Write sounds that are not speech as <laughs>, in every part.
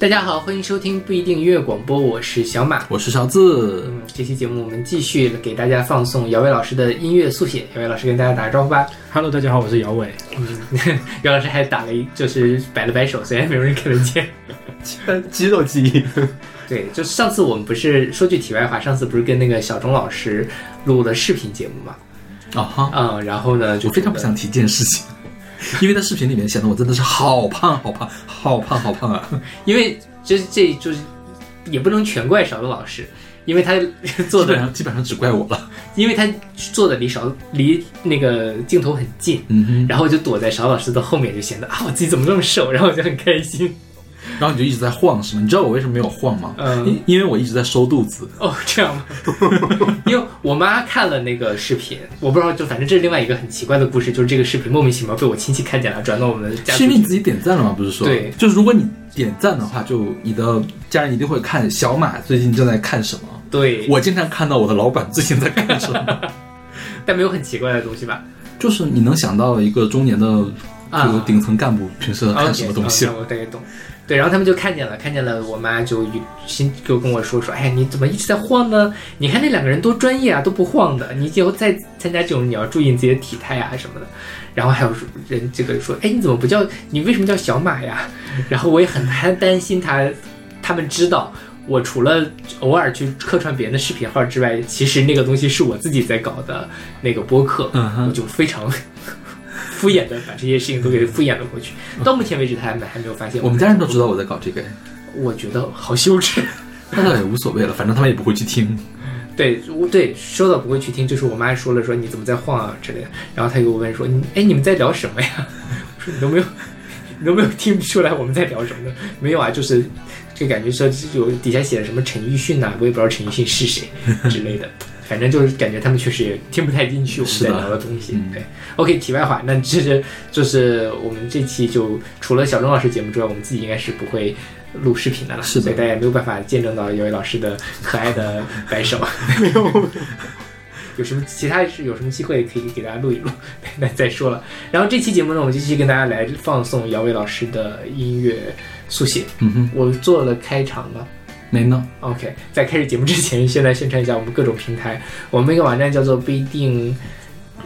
大家好，欢迎收听不一定音乐广播，我是小马。我是勺子。嗯，这期节目我们继续给大家放送姚伟老师的音乐速写。姚伟老师跟大家打个招呼吧。Hello，大家好，我是姚伟。嗯 <laughs> 姚老师还打了一，就是摆了摆手，虽然没有人看得见。肌肉记忆。对，就上次我们不是说句题外话，上次不是跟那个小钟老师录了视频节目嘛？啊哈，嗯，然后呢，就我非常不想提这件事情，因为在视频里面显得我真的是好胖好胖好胖好胖啊！因为这这就是也不能全怪勺子老师，因为他做的，基本上基本上只怪我了。因为他做的离勺离那个镜头很近，嗯哼，然后就躲在勺老师的后面，就显得啊，我自己怎么这么瘦，然后我就很开心。然后你就一直在晃是吗？你知道我为什么没有晃吗？嗯因因为我一直在收肚子。哦，这样吗？<laughs> 因为我妈看了那个视频，我不知道，就反正这是另外一个很奇怪的故事，就是这个视频莫名其妙被我亲戚看见了，转到我们家。是因为你自己点赞了吗？不是说对就是如果你点赞的话，就你的家人一定会看小马最近正在看什么。对，我经常看到我的老板最近在看什么，<laughs> <laughs> 但没有很奇怪的东西吧？就是你能想到一个中年的这个啊顶层干部平时在看什么东西我大概懂。对，然后他们就看见了，看见了，我妈就心就跟我说说，哎呀，你怎么一直在晃呢？你看那两个人多专业啊，都不晃的。你以后再参加这种，你要注意你自己的体态啊什么的。然后还有人这个说，哎，你怎么不叫你为什么叫小马呀？<laughs> 然后我也很担担心他，他们知道我除了偶尔去客串别人的视频号之外，其实那个东西是我自己在搞的那个播客，嗯哼我就非常敷衍的把这些事情都给敷衍了过去。到目前为止，他还没还没有发现我们家人都知道我在搞这个，我觉得好羞耻。<laughs> 那倒也无所谓了，反正他们也不会去听。对，我对说到不会去听，就是我妈说了说你怎么在晃啊之类的，然后她又问说你哎你们在聊什么呀？<laughs> 我说你都没有，<laughs> 你都没有听出来我们在聊什么呢？没有啊，就是这感觉说有底下写的什么陈奕迅呐、我也不知道陈奕迅是谁之类的。反正就是感觉他们确实也听不太进去我们在聊的东西。嗯对，OK，题外话，那这是 <laughs> 就是我们这期就除了小钟老师节目之外，我们自己应该是不会录视频的了，是的所以大家也没有办法见证到姚伟老师的可爱的摆手。没有，有什么其他是有什么机会可以给大家录一录，<laughs> 那再说了。然后这期节目呢，我们继续跟大家来放送姚伟老师的音乐速写。嗯哼，我做了开场了。没呢。OK，在开始节目之前，先来宣传一下我们各种平台。我们一个网站叫做不一定，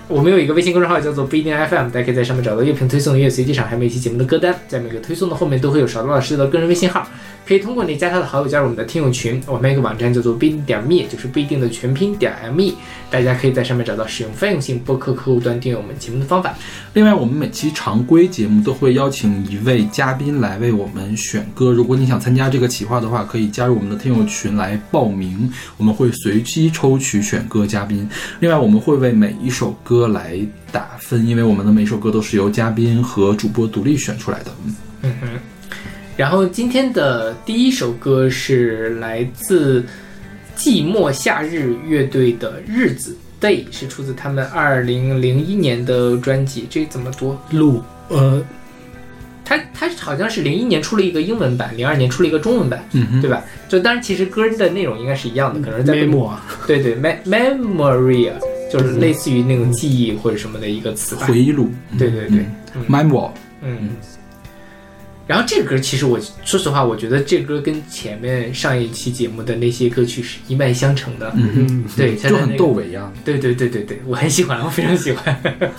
我们有一个微信公众号叫做不一定 FM，大家可以在上面找到乐评推送、音乐随机场，还有每期节目的歌单。在每个推送的后面都会有少多老师的个人微信号，可以通过你加他的好友加入我们的听友群。我们有一个网站叫做不一定点 me，就是不一定的全拼点 me，大家可以在上面找到使用泛用性播客客户端订阅我们节目的方法。另外，我们每期常规节目都会邀请一位嘉宾来为我们选歌。如果你想参加这个企划的话，可以加入我们的听友群来报名，我们会随机抽取选歌嘉宾。另外，我们会为每一首歌来打分，因为我们的每首歌都是由嘉宾和主播独立选出来的。嗯嗯哼，然后今天的第一首歌是来自寂寞夏日乐队的《日子 Day》，是出自他们二零零一年的专辑。这怎么读？录呃它它好像是零一年出了一个英文版，零二年出了一个中文版，嗯哼，对吧？就当然其实歌的内容应该是一样的，可能是在对对 me memory 啊就是类似于那种记忆或者什么的一个词吧。回忆录。对对对，嗯，memoir。嗯，然后这个歌其实我说实话，我觉得这歌跟前面上一期节目的那些歌曲是一脉相承的。嗯对，就很窦唯呀。对对对对对，我很喜欢，我非常喜欢。<laughs>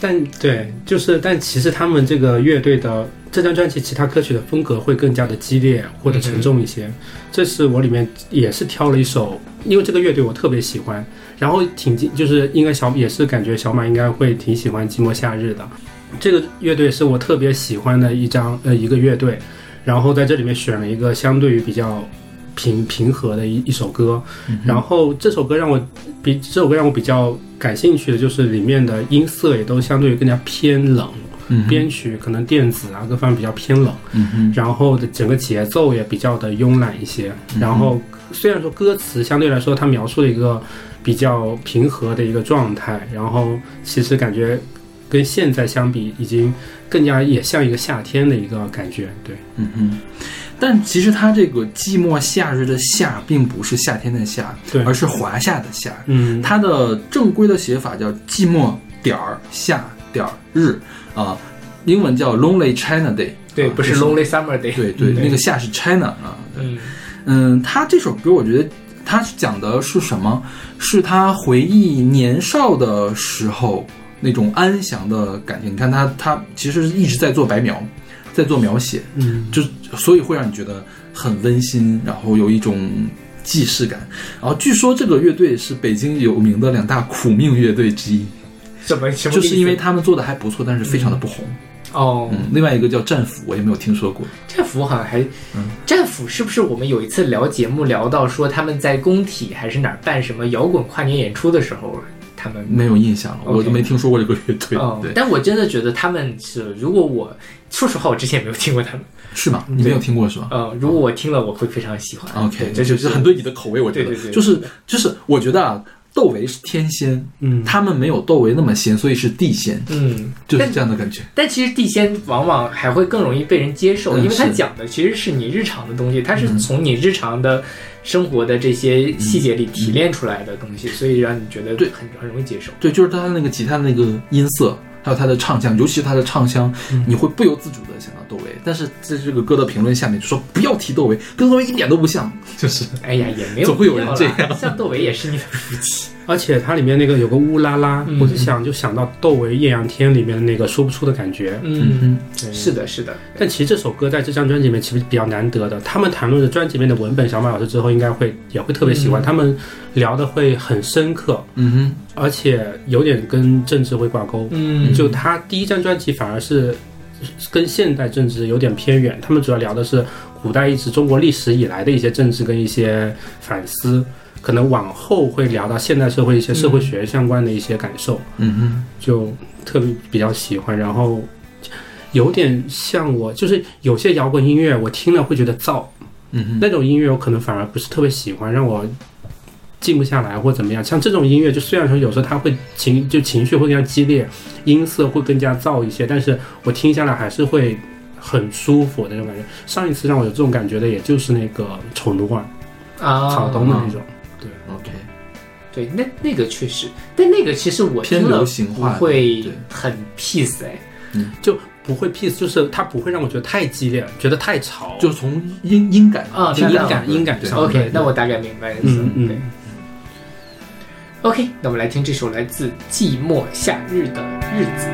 但对，就是但其实他们这个乐队的这张专辑其他歌曲的风格会更加的激烈或者沉重一些。这是我里面也是挑了一首，因为这个乐队我特别喜欢，然后挺就是应该小也是感觉小马应该会挺喜欢寂寞夏日的。这个乐队是我特别喜欢的一张呃一个乐队，然后在这里面选了一个相对于比较平平和的一一首歌，然后这首歌让我比这首歌让我比较感兴趣的就是里面的音色也都相对于更加偏冷，编曲可能电子啊各方面比较偏冷，嗯，然后的整个节奏也比较的慵懒一些，然后虽然说歌词相对来说它描述了一个比较平和的一个状态，然后其实感觉跟现在相比已经更加也像一个夏天的一个感觉，对。嗯哼。但其实它这个寂寞夏日的夏，并不是夏天的夏，对而是华夏的夏。嗯，它的正规的写法叫寂寞点儿夏点儿日啊、英文叫 Lonely China Day，对，不是 Lonely Summer Day，对对，那个夏是 China 啊。嗯嗯，他这首歌我觉得他讲的是什么？是他回忆年少的时候那种安详的感情。你看他他其实一直在做白描，在做描写，嗯，就所以会让你觉得很温馨，然后有一种既视感。然后据说这个乐队是北京有名的两大苦命乐队之一，什么？就是因为他们做的还不错，但是非常的不红。哦，嗯，另外一个叫战斧，我也没有听说过。战斧好像还，嗯战斧是不是我们有一次聊节目聊到说他们在工体还是哪儿办什么摇滚跨年演出的时候，他们没有印象了，我都没听说过这个乐队。哦对，，但我真的觉得他们是，如果我说实话，我之前也没有听过他们，是吗？你没有听过是吧？呃，如果我听了，我会非常喜欢。OK，对这就是很对你的口味，我觉得就是就是，我觉得啊，窦唯是天仙，嗯，他们没有窦唯那么仙，所以是地仙，嗯，就是这样的感觉。但其实地仙往往还会更容易被人接受，嗯因为他讲的其实是你日常的东西，他是嗯从你日常的生活的这些细节里提炼出来的东西，所以让你觉得对。很很容易接受。对，就是他那个吉他的那个音色，还有他的唱腔，尤其是他的唱腔，嗯。你会不由自主的想到窦唯。但是在这个歌的评论下面就说不要提窦唯，跟窦唯一点都不像，就是哎呀，也没有总会有人这样 <laughs> 像窦唯也是你的福气。而且它里面那个有个乌拉拉，嗯我就想就想到窦唯《艳阳天》里面的那个说不出的感觉。嗯，嗯是的，是的。但其实这首歌在这张专辑里面其实比较难得的。他们谈论的专辑里面的文本，小马老师之后应该会也会特别喜欢。嗯他们聊的会很深刻，嗯哼，而且有点跟政治会挂钩。嗯就他第一张专辑反而是跟现代政治有点偏远，他们主要聊的是古代一直中国历史以来的一些政治跟一些反思。可能往后会聊到现代社会一些社会学相关的一些感受，嗯哼，就特别比较喜欢。然后有点像我，就是有些摇滚音乐我听了会觉得燥，嗯哼，那种音乐我可能反而不是特别喜欢，让我静不下来或怎么样。像这种音乐，就虽然说有时候它会情就情绪会更加激烈，音色会更加燥一些，但是我听下来还是会很舒服的那种感觉。上一次让我有这种感觉的，也就是那个《丑奴儿》啊，草东的那种。对 OK，对，那那个确实，但那个其实我偏听了不流行会很 peace 哎。就不会 peace，就是它不会让我觉得太激烈，觉得太吵。就从音音感啊就音感音感上 OK，那我大概明白意思。嗯嗯对。OK，那我们来听这首来自寂寞夏日的日子。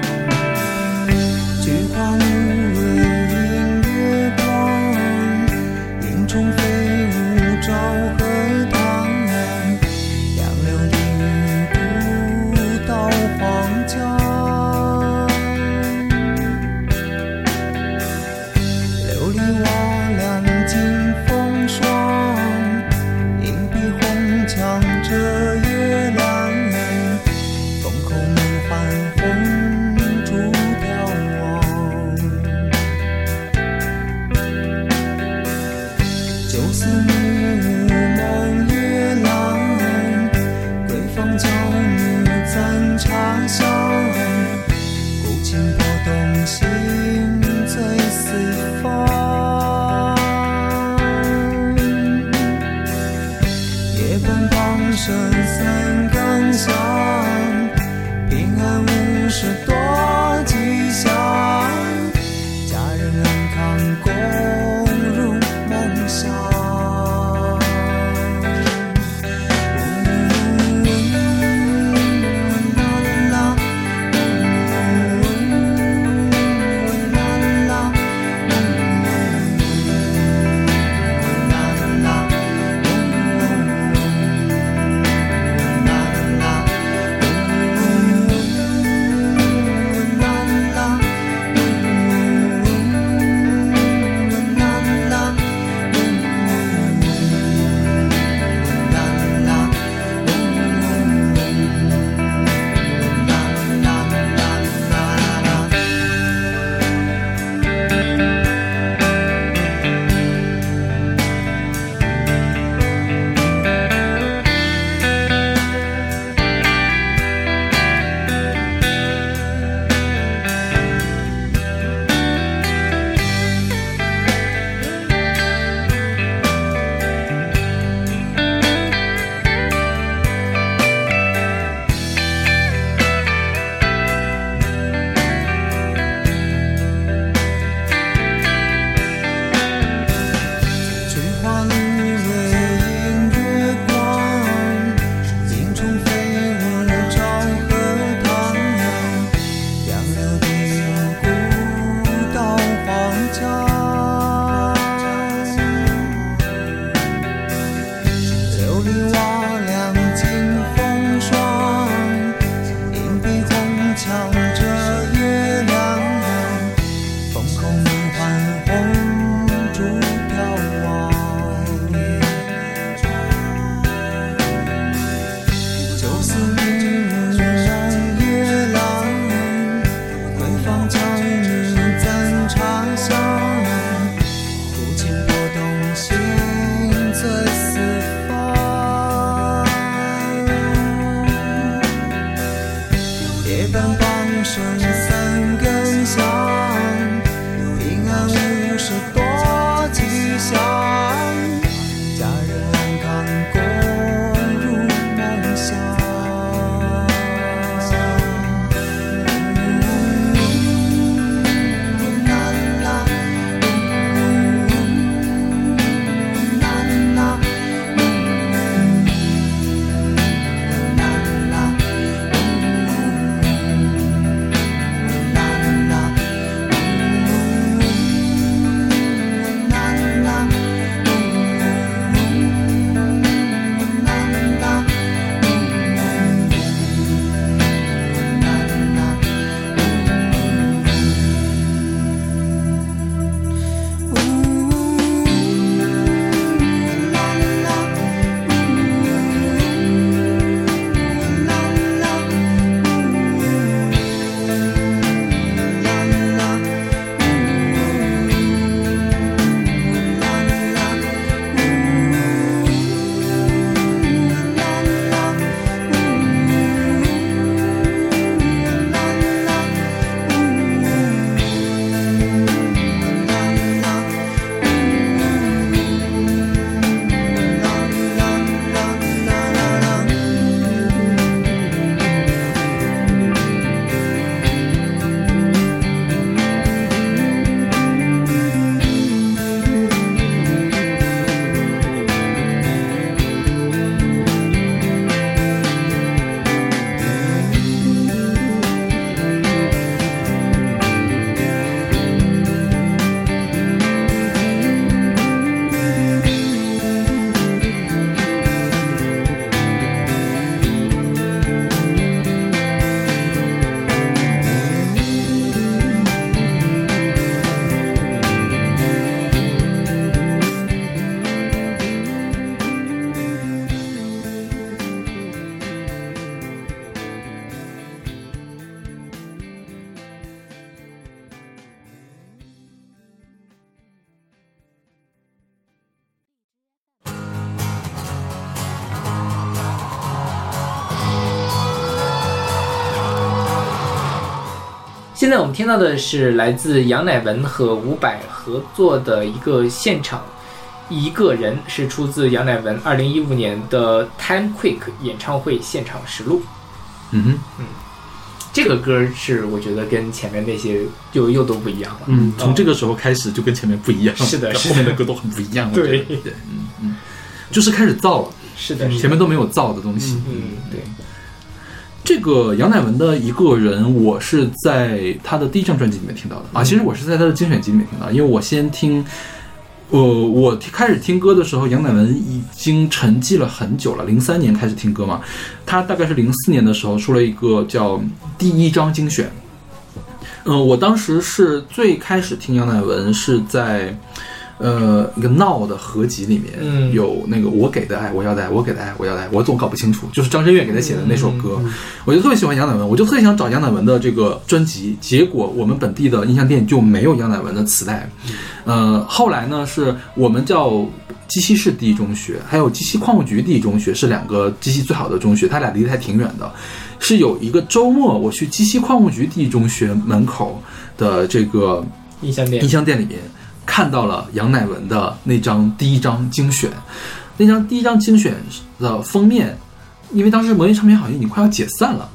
在我们听到的是来自杨乃文和伍佰合作的一个现场，一个人是出自杨乃文二零一五年的 Time Quick 演唱会现场实录。嗯哼，嗯这个歌是我觉得跟前面那些又又都不一样了。嗯，从这个时候开始就跟前面不一样，是的是的后面的歌都很不一样。对对，嗯嗯，就是开始造了，是的，前面都没有造的东西。嗯个杨乃文的一个人，我是在他的第一张专辑里面听到的啊。其实我是在他的精选集里面听到，因为我先听，呃，我开始听歌的时候，杨乃文已经沉寂了很久了。零三年开始听歌嘛，他大概是零四年的时候出了一个叫《第一张精选》。嗯、我当时是最开始听杨乃文是在。呃，一个闹的合集里面，嗯。有那个我给的爱，我要的爱，我给的爱，我要的爱，我总搞不清楚，就是张震岳给他写的那首歌，我就特别喜欢杨乃文，我就特别想找杨乃文的这个专辑，结果我们本地的音像店就没有杨乃文的磁带。呃，后来呢，是我们叫鸡西市第一中学，还有鸡西矿务局第一中学是两个鸡西最好的中学，它俩离得还挺远的。是有一个周末，我去鸡西矿务局第一中学门口的这个音像店音像店里面看到了杨乃文的那张第一张精选，那张第一张精选的封面，因为当时魔音唱片好像已经快要解散了，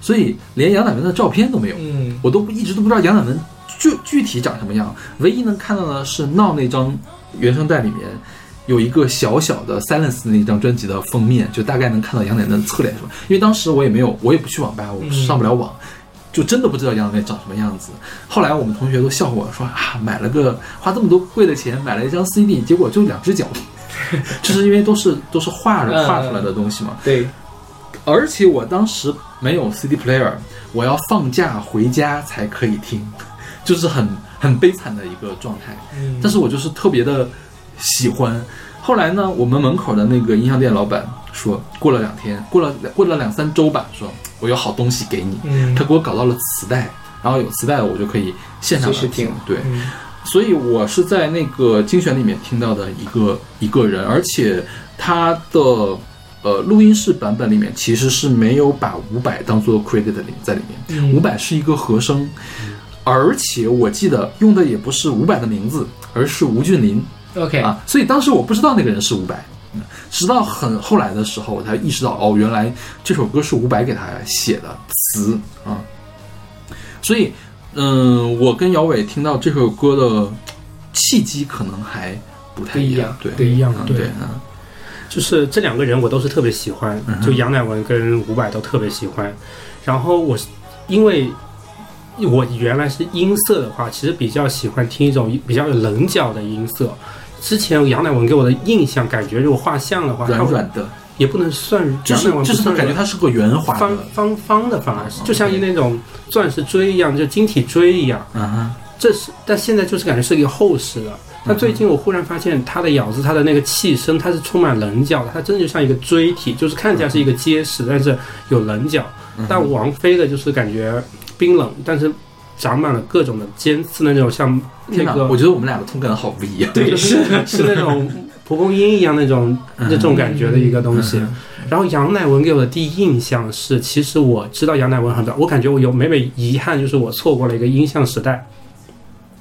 所以连杨乃文的照片都没有，嗯我都不一直都不知道杨乃文具具体长什么样，唯一能看到的是闹那张原声带里面。有一个小小的 Silence 那张专辑的封面，就大概能看到杨乃文的侧脸什么。因为当时我也没有，我也不去网吧，我上不了网，就真的不知道杨乃文长什么样子。后来我们同学都笑话我说啊，买了个花这么多贵的钱买了一张 CD，结果就两只脚，<laughs> 就是因为都是都是画着嗯画出来的东西嘛。对，而且我当时没有 CD player，我要放假回家才可以听，就是很很悲惨的一个状态。嗯但是我就是特别的喜欢。后来呢，我们门口的那个音像店老板说，过了两天，过了过了两三周吧，说我有好东西给你。嗯。他给我搞到了磁带，然后有磁带我就可以现场去听。对，嗯。所以我是在那个精选里面听到的一个一个人，而且他的呃录音室版本里面其实是没有把伍佰当做 credit 里在里面，嗯。伍佰是一个和声，而且我记得用的也不是伍佰的名字，而是吴俊霖 OK 啊，所以当时我不知道那个人是伍佰。嗯直到很后来的时候，我才意识到，哦，原来这首歌是伍佰给他写的词啊。所以，嗯，我跟姚伟听到这首歌的契机可能还不太一样，对，不一样对嗯对，嗯就是这两个人我都是特别喜欢，就杨乃文跟伍佰都特别喜欢。然后我是因为我原来是音色的话，其实比较喜欢听一种比较有棱角的音色。之前杨乃文给我的印象，感觉如果画像的话，软它软的，也不能算就是就是感觉它是个圆滑方的，方方的，反而是嗯就像那种钻石锥一样，就晶体锥一样。嗯哼，这是，但现在就是感觉是一个厚实的。但最近我忽然发现，它的咬字，它的那个气声，它是充满棱角的，它真的就像一个锥体，就是看起来是一个结实，但是有棱角。但王菲的就是感觉冰冷，但是长满了各种的尖刺，那种像那个我觉得我们俩的痛感好不一样。对，<laughs> 是是那种蒲公英一样那种嗯那种感觉的一个东西。嗯然后杨乃文给我的第一印象是，其实我知道杨乃文很早，我感觉我有每每遗憾，就是我错过了一个音像时代。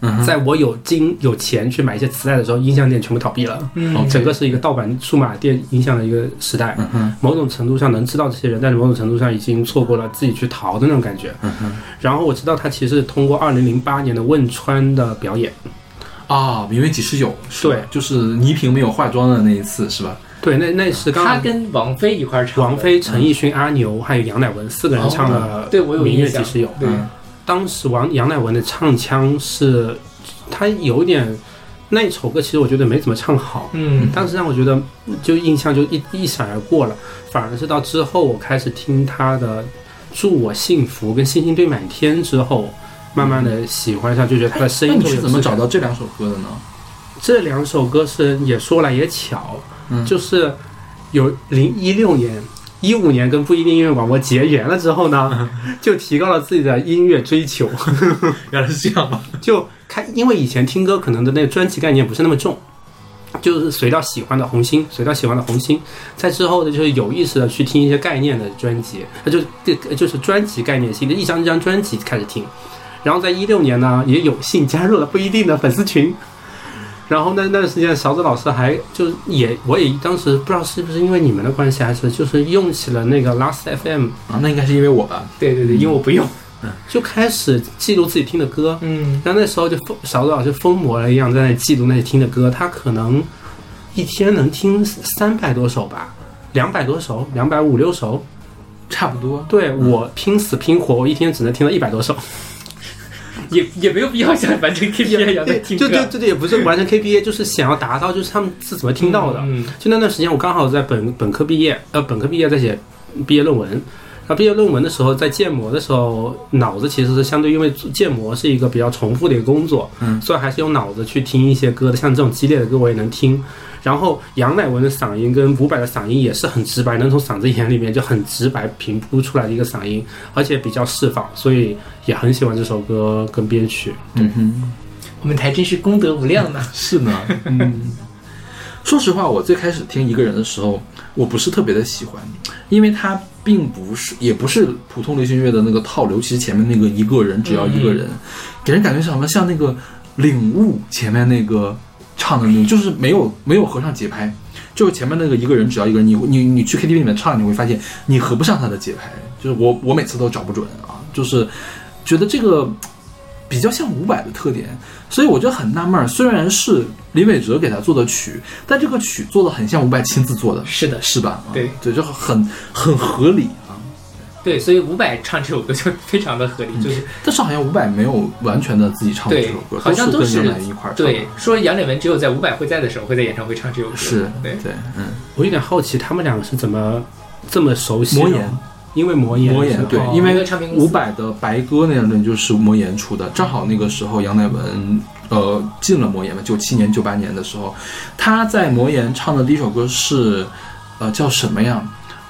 嗯在我有金有钱去买一些磁带的时候，音像店全部倒闭了，嗯整个是一个盗版数码店音像的一个时代。嗯哼，某种程度上能知道这些人，但是某种程度上已经错过了自己去淘的那种感觉。嗯哼，然后我知道他其实是通过二零零八年的汶川的表演，啊，明月几时有，对就是倪萍没有化妆的那一次，是吧？对，那那是刚他刚跟王菲一块儿唱，王菲、陈奕迅、阿牛还有杨乃文四个人唱的《对我有明月几时有》。当时王杨乃文的唱腔是，他有点那首歌，其实我觉得没怎么唱好。嗯当时让我觉得就印象就一一闪而过了，反而是到之后我开始听他的《祝我幸福》跟《星星堆满天》之后，慢慢的喜欢上，就觉得他的声音特别有那你是怎么找到这两首歌的呢？这两首歌是也说来也巧，嗯就是有零一六年。一五年跟不一定音乐广播结缘了之后呢，<laughs> 就提高了自己的音乐追求，<laughs> 原来是这样吧？就开，因为以前听歌可能的那个专辑概念不是那么重，就是随到喜欢的红心，随到喜欢的红心，在之后呢，就是有意识的去听一些概念的专辑，那就这就是专辑概念性的，一张一张专辑开始听，然后在一六年呢，也有幸加入了不一定的粉丝群。然后那那段时间，勺子老师还就是也我也当时不知道是不是因为你们的关系，还是就是用起了那个 Last FM，啊，那应该是因为我吧？对对对，因为我不用。嗯就开始记录自己听的歌。嗯，然后那时候就疯勺子老师疯魔了一样，在那里记录那些听的歌。他可能一天能听三百多首吧，两百多首，两百五六首。差不多。对我拼死拼活，我一天只能听到一百多首。也也没有必要像完成 KPI 一样的听对对对，也不是完成 KPI，就是想要达到，就是他们是怎么听到的。嗯，就那段时间，我刚好在本本科毕业，呃，本科毕业在写毕业论文。然后毕业论文的时候，在建模的时候，脑子其实是相对，因为建模是一个比较重复的一个工作，嗯所以还是用脑子去听一些歌的。像这种激烈的歌，我也能听。然后杨乃文的嗓音跟伍佰的嗓音也是很直白，能从嗓子眼里面就很直白平铺出来的一个嗓音，而且比较释放，所以也很喜欢这首歌跟编曲。嗯哼，我们台真是功德无量呢。是呢。嗯，说实话，我最开始听一个人的时候，我不是特别的喜欢，因为他并不是，也不是普通流行乐的那个套流，其实前面那个一个人只要一个人，给人感觉什么像那个领悟前面那个唱的那种，就是没有没有合上节拍。就是前面那个一个人只要一个人，你你你去 KTV 里面唱，你会发现你合不上他的节拍。就是我我每次都找不准啊，就是觉得这个比较像伍佰的特点，所以我就很纳闷儿。虽然是林伟哲给他做的曲，但这个曲做的很像伍佰亲自做的，是的，是吧？啊对对，就很很合理啊。对，所以伍佰唱这首歌就非常的合理，就是但是好像伍佰没有完全的自己唱这首歌，，好像是都跟杨一块儿唱。对，说杨乃文只有在伍佰会在的时候会在演唱会唱这首歌。是，对，对，嗯，我有点好奇，他们两个是怎么这么熟悉的？魔岩，因为魔岩，魔岩对，因为一个唱片公司。伍佰的《白鸽》那张专辑就是魔岩出的，正好那个时候杨乃文呃进了魔岩嘛，九七年、九八年的时候，他在魔岩唱的第一首歌是呃叫什么呀？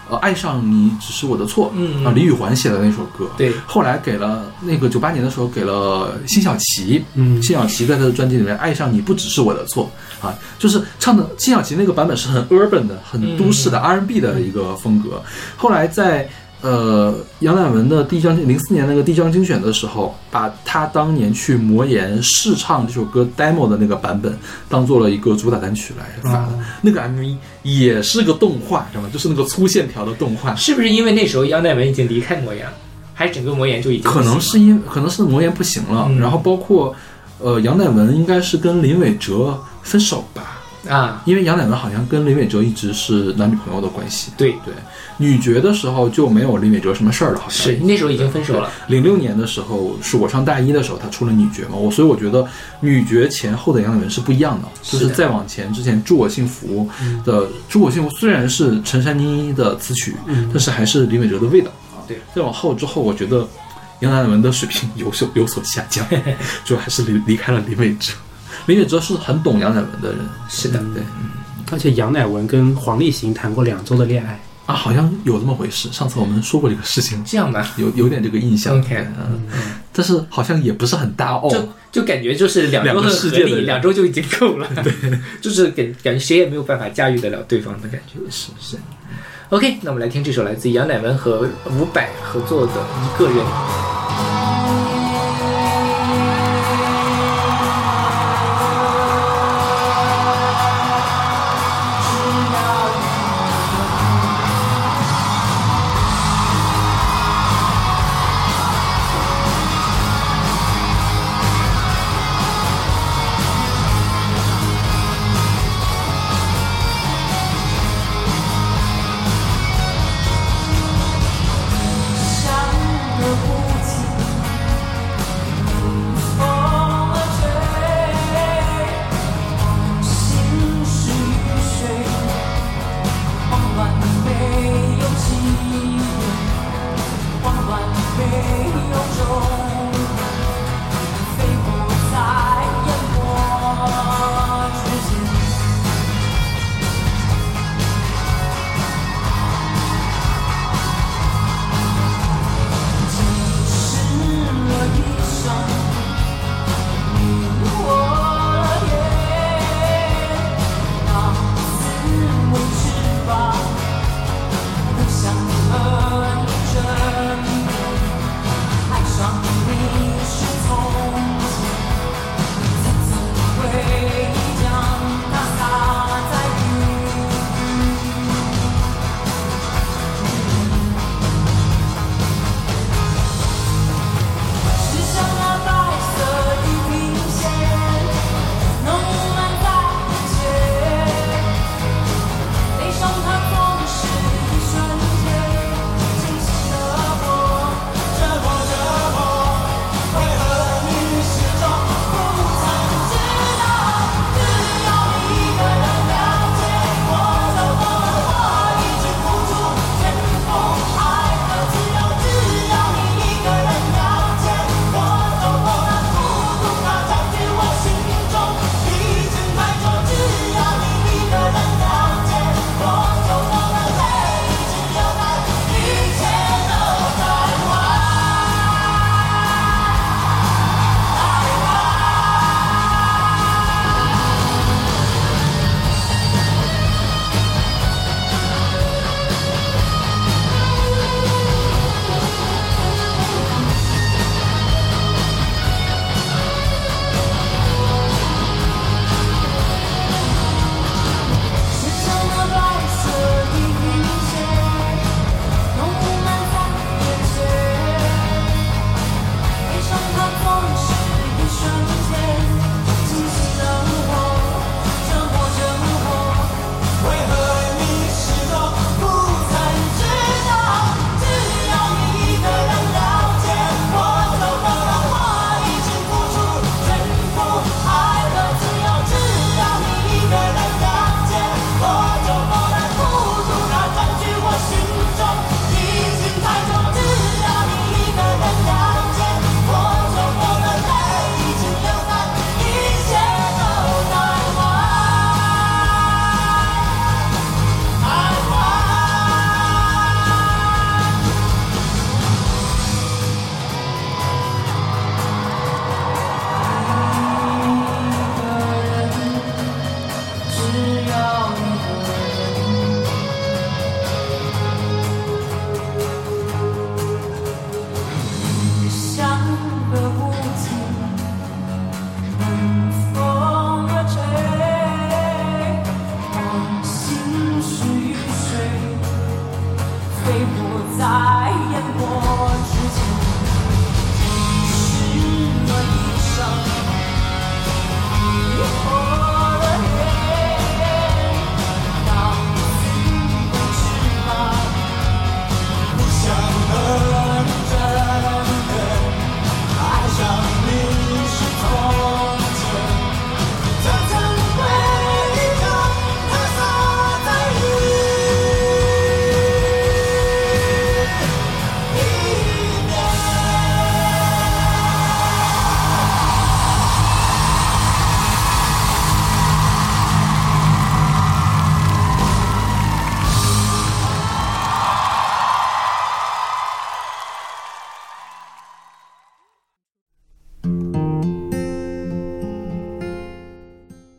呃，爱上你只是我的错，嗯啊，李宇环写的那首歌，对，后来给了那个九八年的时候给了辛晓琪，嗯。辛晓琪在他的专辑里面，《爱上你不只是我的错》啊，就是唱的辛晓琪那个版本是很 urban 的、很都市的 R&B 的一个风格。后来在呃杨乃文的第一张零四年那个第一张精选的时候，把他当年去魔岩试唱这首歌 demo 的那个版本当做了一个主打单曲来发的。那个 MV 也是个动画，知道吗？就是那个粗线条的动画。是不是因为那时候杨乃文已经离开魔岩，还是整个魔岩就已经可能是因可能是魔岩不行了，嗯然后包括呃杨乃文应该是跟林伟哲分手吧，啊？因为杨乃文好像跟林伟哲一直是男女朋友的关系。对，对，女爵的时候就没有林伟哲什么事儿了，好像是那时候已经分手了。零六年的时候，是我上大一的时候，他出了女爵嘛，我所以我觉得女爵前后的杨乃文是不一样的，就是再往前之前《祝我幸福》的《祝我幸福》虽然是陈珊妮的词曲，但是还是林伟哲的味道啊。对，再往后之后，我觉得杨乃文的水平有所有所下降，<laughs> 主要还是离离开了林伟哲。林伟哲是很懂杨乃文的人，是的，对而且杨乃文跟黄立行谈过两周的恋爱。啊，好像有这么回事。上次我们说过这个事情，这样吧，有有点这个印象。OK 对嗯，但是好像也不是很大哦。就就感觉就是两周两个很合理，世界的两周就已经够了。<laughs> 对，<laughs> 就是感感觉谁也没有办法驾驭得了对方的感觉。是是。OK，那我们来听这首来自杨乃文和伍佰合作的《一个人》。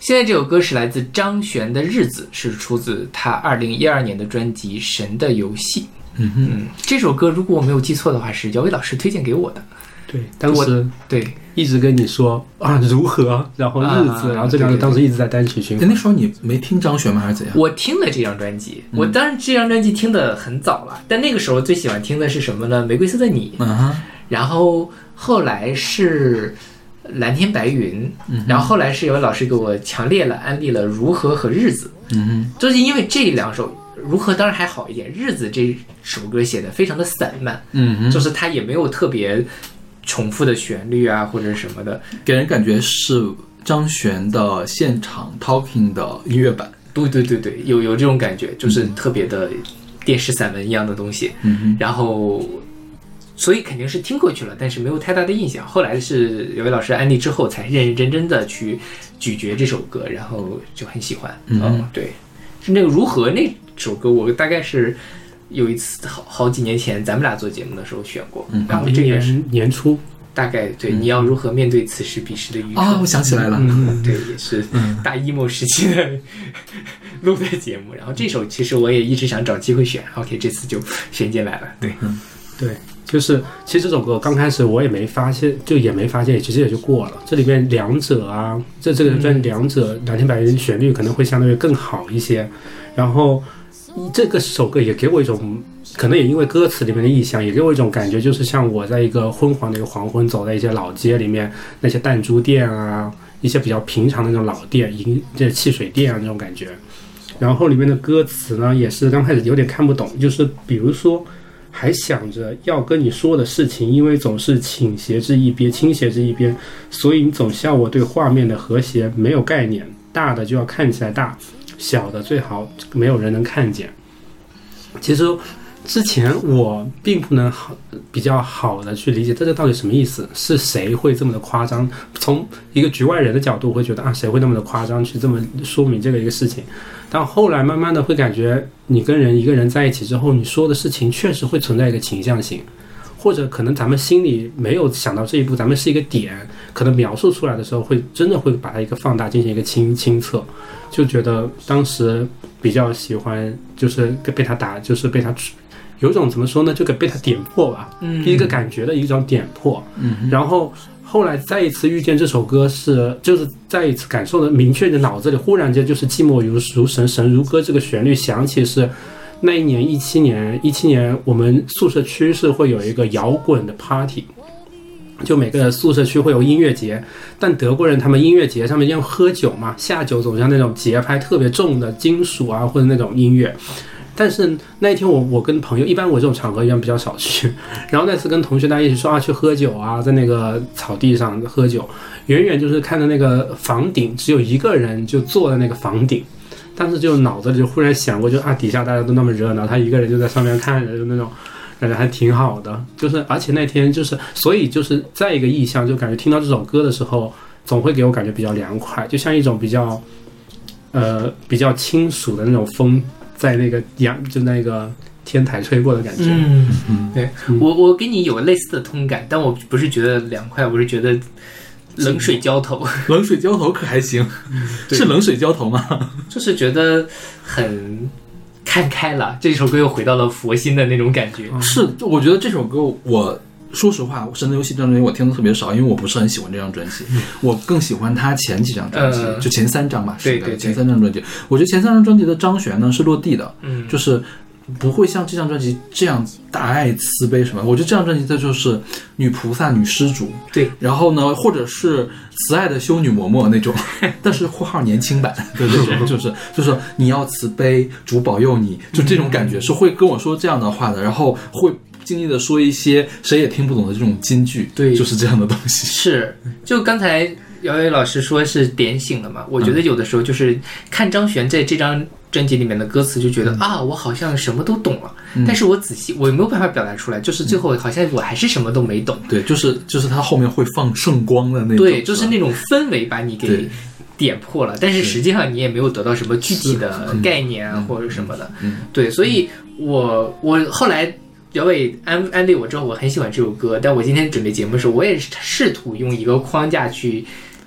现在这首歌是来自张悬的《日子》，是出自他二零一二年的专辑《神的游戏》。嗯哼，嗯，这首歌如果我没有记错的话，是姚伟老师推荐给我的。对，当时对，一直跟你说啊如何，然后日子，啊然后这两个当时一直在单曲循哎，环。那时候你没听张悬吗？还是怎样？我听了这张专辑，我当然这张专辑听的很早了，但那个时候最喜欢听的是什么呢？玫瑰色的你，嗯哼，然后后来是蓝天白云，嗯然后后来是有位老师给我强烈了安利了如何和日子，嗯哼，就是因为这两首。如何当然还好一点，日子这首歌写的非常的散漫，嗯哼，就是它也没有特别重复的旋律啊或者什么的，给人感觉是张悬的现场 talking 的音乐版。对对对对，有有这种感觉，就是特别的电视散文一样的东西。嗯哼，然后，所以肯定是听过去了，但是没有太大的印象。后来是有位老师安利之后，才认认真真的去咀嚼这首歌，然后就很喜欢。嗯对，是那个如何那首歌，我大概是有一次好好几年前咱们俩做节目的时候选过，嗯然后这个是年年初，大概对你要如何面对此时彼时的愚蠢。啊，我想起来了，嗯，对，也是嗯大 emo 时期的录的节目。然后这首其实我也一直想找机会选，OK，这次就选进来了。对，对，就是其实这首歌刚开始我也没发现，就也没发现，其实也就过了。这里面两者啊，这这个专辑两者蓝天白云旋律可能会相对更好一些，然后这个首歌也给我一种。可能也因为歌词里面的意象，也给我一种感觉，就是像我在一个昏黄的一个黄昏，走在一些老街里面，那些弹珠店啊，一些比较平常的那种老店，银这汽水店啊那种感觉。然后里面的歌词呢，也是刚开始有点看不懂，就是比如说，还想着要跟你说的事情，因为总是倾斜至一边，倾斜至一边，所以你总笑我对画面的和谐没有概念，大的就要看起来大，小的最好没有人能看见。其实之前我并不能好比较好的去理解这个到底什么意思，是谁会这么的夸张？从一个局外人的角度会觉得啊，谁会那么的夸张去这么说明这个一个事情？但后来慢慢的会感觉，你跟人一个人在一起之后，你说的事情确实会存在一个倾向性，或者可能咱们心里没有想到这一步，咱们是一个点，可能描述出来的时候会真的会把它一个放大，进行一个清清测，就觉得当时比较喜欢，就是被他打，就是被他有一种怎么说呢，就给被他点破吧，嗯一个感觉的一种点破，嗯然后后来再一次遇见这首歌是，就是再一次感受的明确的脑子里忽然间就是寂寞如如神神如歌这个旋律响起是。那一年一七年，一七年我们宿舍区是会有一个摇滚的 party，就每个宿舍区会有音乐节，但德国人他们音乐节上面要喝酒嘛，下酒总像那种节拍特别重的金属啊或者那种音乐。但是那一天我我跟朋友，一般我这种场合一般比较少去，<laughs> 然后那次跟同学大家一起说啊去喝酒啊，在那个草地上喝酒，远远就是看着那个房顶只有一个人就坐在那个房顶，但是就脑子里就忽然想过就啊底下大家都那么热闹，他一个人就在上面看着，就那种感觉还挺好的，就是而且那天就是所以就是再一个意象，就感觉听到这首歌的时候，总会给我感觉比较凉快，就像一种比较呃比较清暑的那种风。在那个阳就那个天台吹过的感觉，嗯，嗯对我我跟你有类似的通感，但我不是觉得凉快，我是觉得冷水浇头，冷水浇头可还行，对是冷水浇头吗？就是觉得很看开了。这首歌又回到了佛心的那种感觉。是，我觉得这首歌我。说实话，《神的游戏》这张专辑我听的特别少，因为我不是很喜欢这张专辑，我更喜欢他前几张专辑，嗯就前三张吧，是的，对对对前三张专辑。我觉得前三张专辑的张悬呢是落地的，嗯，就是不会像这张专辑这样大爱慈悲什么。我觉得这张专辑它就是女菩萨、女施主，对。然后呢，或者是慈爱的修女嬷嬷那种，<laughs> 但是括号年轻版的这种，就是就是你要慈悲，主保佑你，就这种感觉是会跟我说这样的话的，然后会。尽力的说一些谁也听不懂的这种金句，对。就是这样的东西。<laughs> 是，就刚才姚伟老师说是点醒了嘛？我觉得有的时候就是看张悬在这张专辑里面的歌词，就觉得、啊，我好像什么都懂了，但是我仔细我没有办法表达出来，就是最后好像我还是什么都没懂。对，就是就是他后面会放圣光的那种，对，就是那种氛围把你给点破了，但是实际上你也没有得到什么具体的概念啊或者什么的。嗯。对，所以我我后来。姚伟安安利我之后，我很喜欢这首歌，但我今天准备节目的时候，我也是试图用一个框架去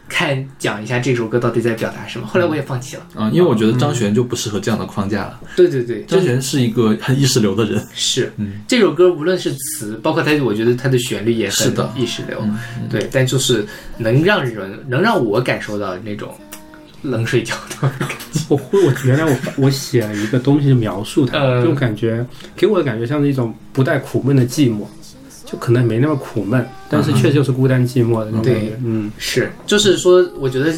看讲一下这首歌到底在表达什么。后来我也放弃了。啊，因为我觉得张悬就不适合这样的框架了。对对对，张悬是一个很意识流的人，是嗯这首歌无论是词，包括它，我觉得它的旋律也很是的意识流。嗯对，但就是能让人能让我感受到那种冷水浇头。<laughs> 我会，我原来我我写了一个东西描述它，嗯就感觉给我的感觉像是一种不带苦闷的寂寞，就可能没那么苦闷，但是确实就是孤单寂寞的那种感觉。嗯，是，就是说，我觉得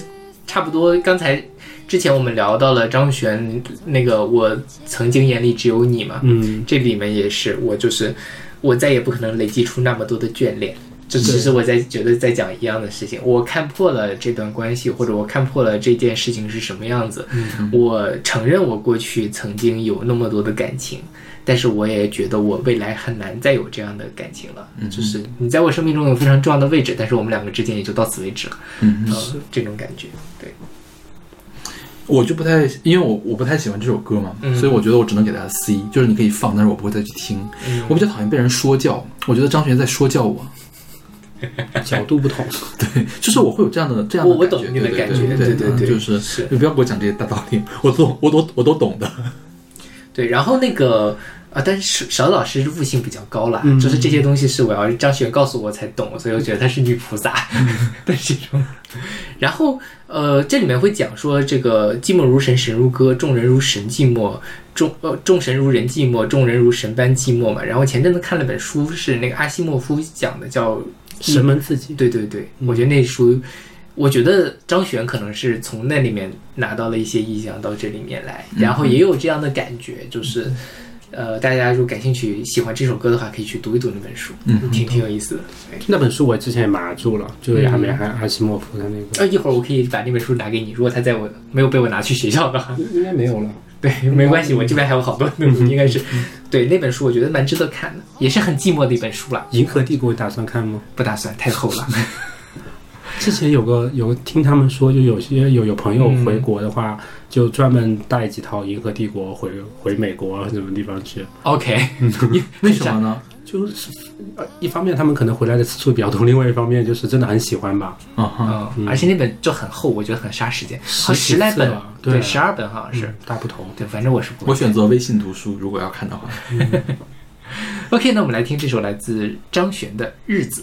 差不多。刚才之前我们聊到了张悬那个“我曾经眼里只有你”嘛，嗯，这里面也是我就是我再也不可能累积出那么多的眷恋。这其实我在觉得在讲一样的事情，我看破了这段关系，或者我看破了这件事情是什么样子。我承认我过去曾经有那么多的感情，但是我也觉得我未来很难再有这样的感情了。就是你在我生命中有非常重要的位置，但是我们两个之间也就到此为止了。嗯，呃，这种感觉，对，我就不太，因为我我不太喜欢这首歌嘛，嗯所以我觉得我只能给它 C，就是你可以放，但是我不会再去听。嗯我比较讨厌被人说教，我觉得张悬在说教我，<laughs> 角度不同。<laughs> 对，就是我会有这样的这样的感觉我我懂你的感觉，对对对，就是是，你不要给我讲这些大道理，我都 <laughs> 我都我都懂的。对。然后那个啊，但是邵老师悟性比较高啦，嗯就是这些东西是我要张学告诉我才懂，所以我觉得她是女菩萨的这种。然后呃，这里面会讲说这个寂寞如神，神如歌，众人如神寂寞，众呃众神如人寂寞，众人如神般寂寞嘛。然后前阵子看了本书，是那个阿西莫夫讲的，叫神门自己，对对对，我觉得那书，我觉得张悬可能是从那里面拿到了一些意象到这里面来，然后也有这样的感觉，就是，呃，大家如果感兴趣喜欢这首歌的话，可以去读一读那本书，嗯挺挺有意思的。那本书我之前也码住了，就是还没还阿西莫夫的那个，呃，一会儿我可以把那本书拿给你，如果他在我没有被我拿去学校的话，应该没有了。对，没关系，我这边还有好多，应该是，对那本书我觉得蛮值得看的，也是很寂寞的一本书了，银河帝国打算看吗？不打算太厚了。<laughs> 之前有个有听他们说，就有些有有朋友回国的话，就专门带几套《银河帝国》回回美国什么地方去。OK，<laughs> 为什么呢？就是呃，一方面他们可能回来的次数比较多，另外一方面就是真的很喜欢吧。啊哈，嗯，而且那本就很厚，我觉得很杀时间，好十十来本对对，十二本好像是嗯，大不同。对，反正我是不会。我选择微信读书，如果要看的话。<laughs> OK，那我们来听这首来自张悬的《日子》。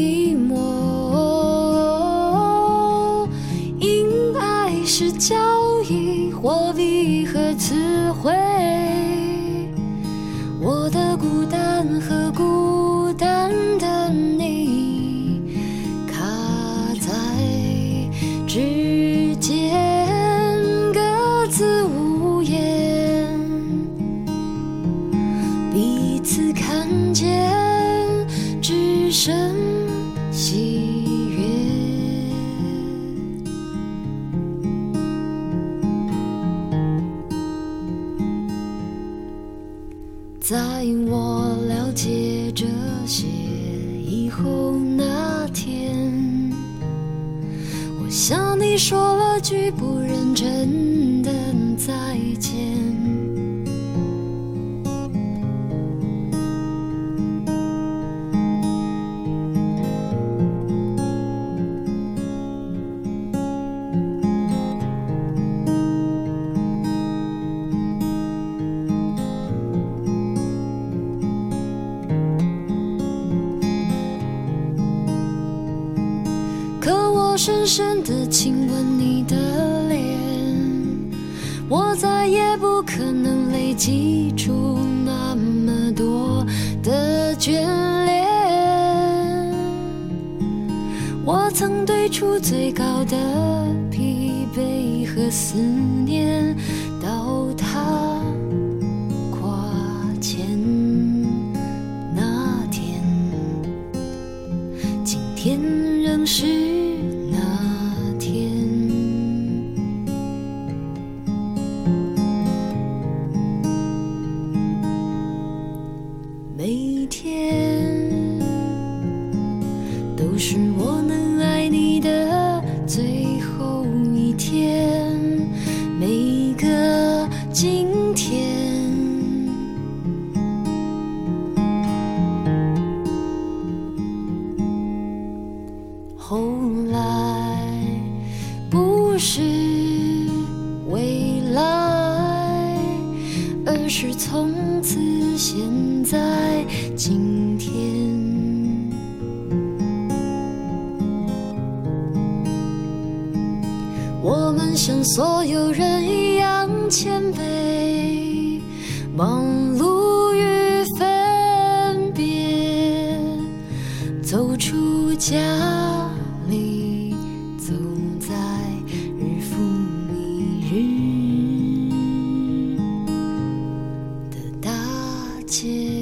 be 思街。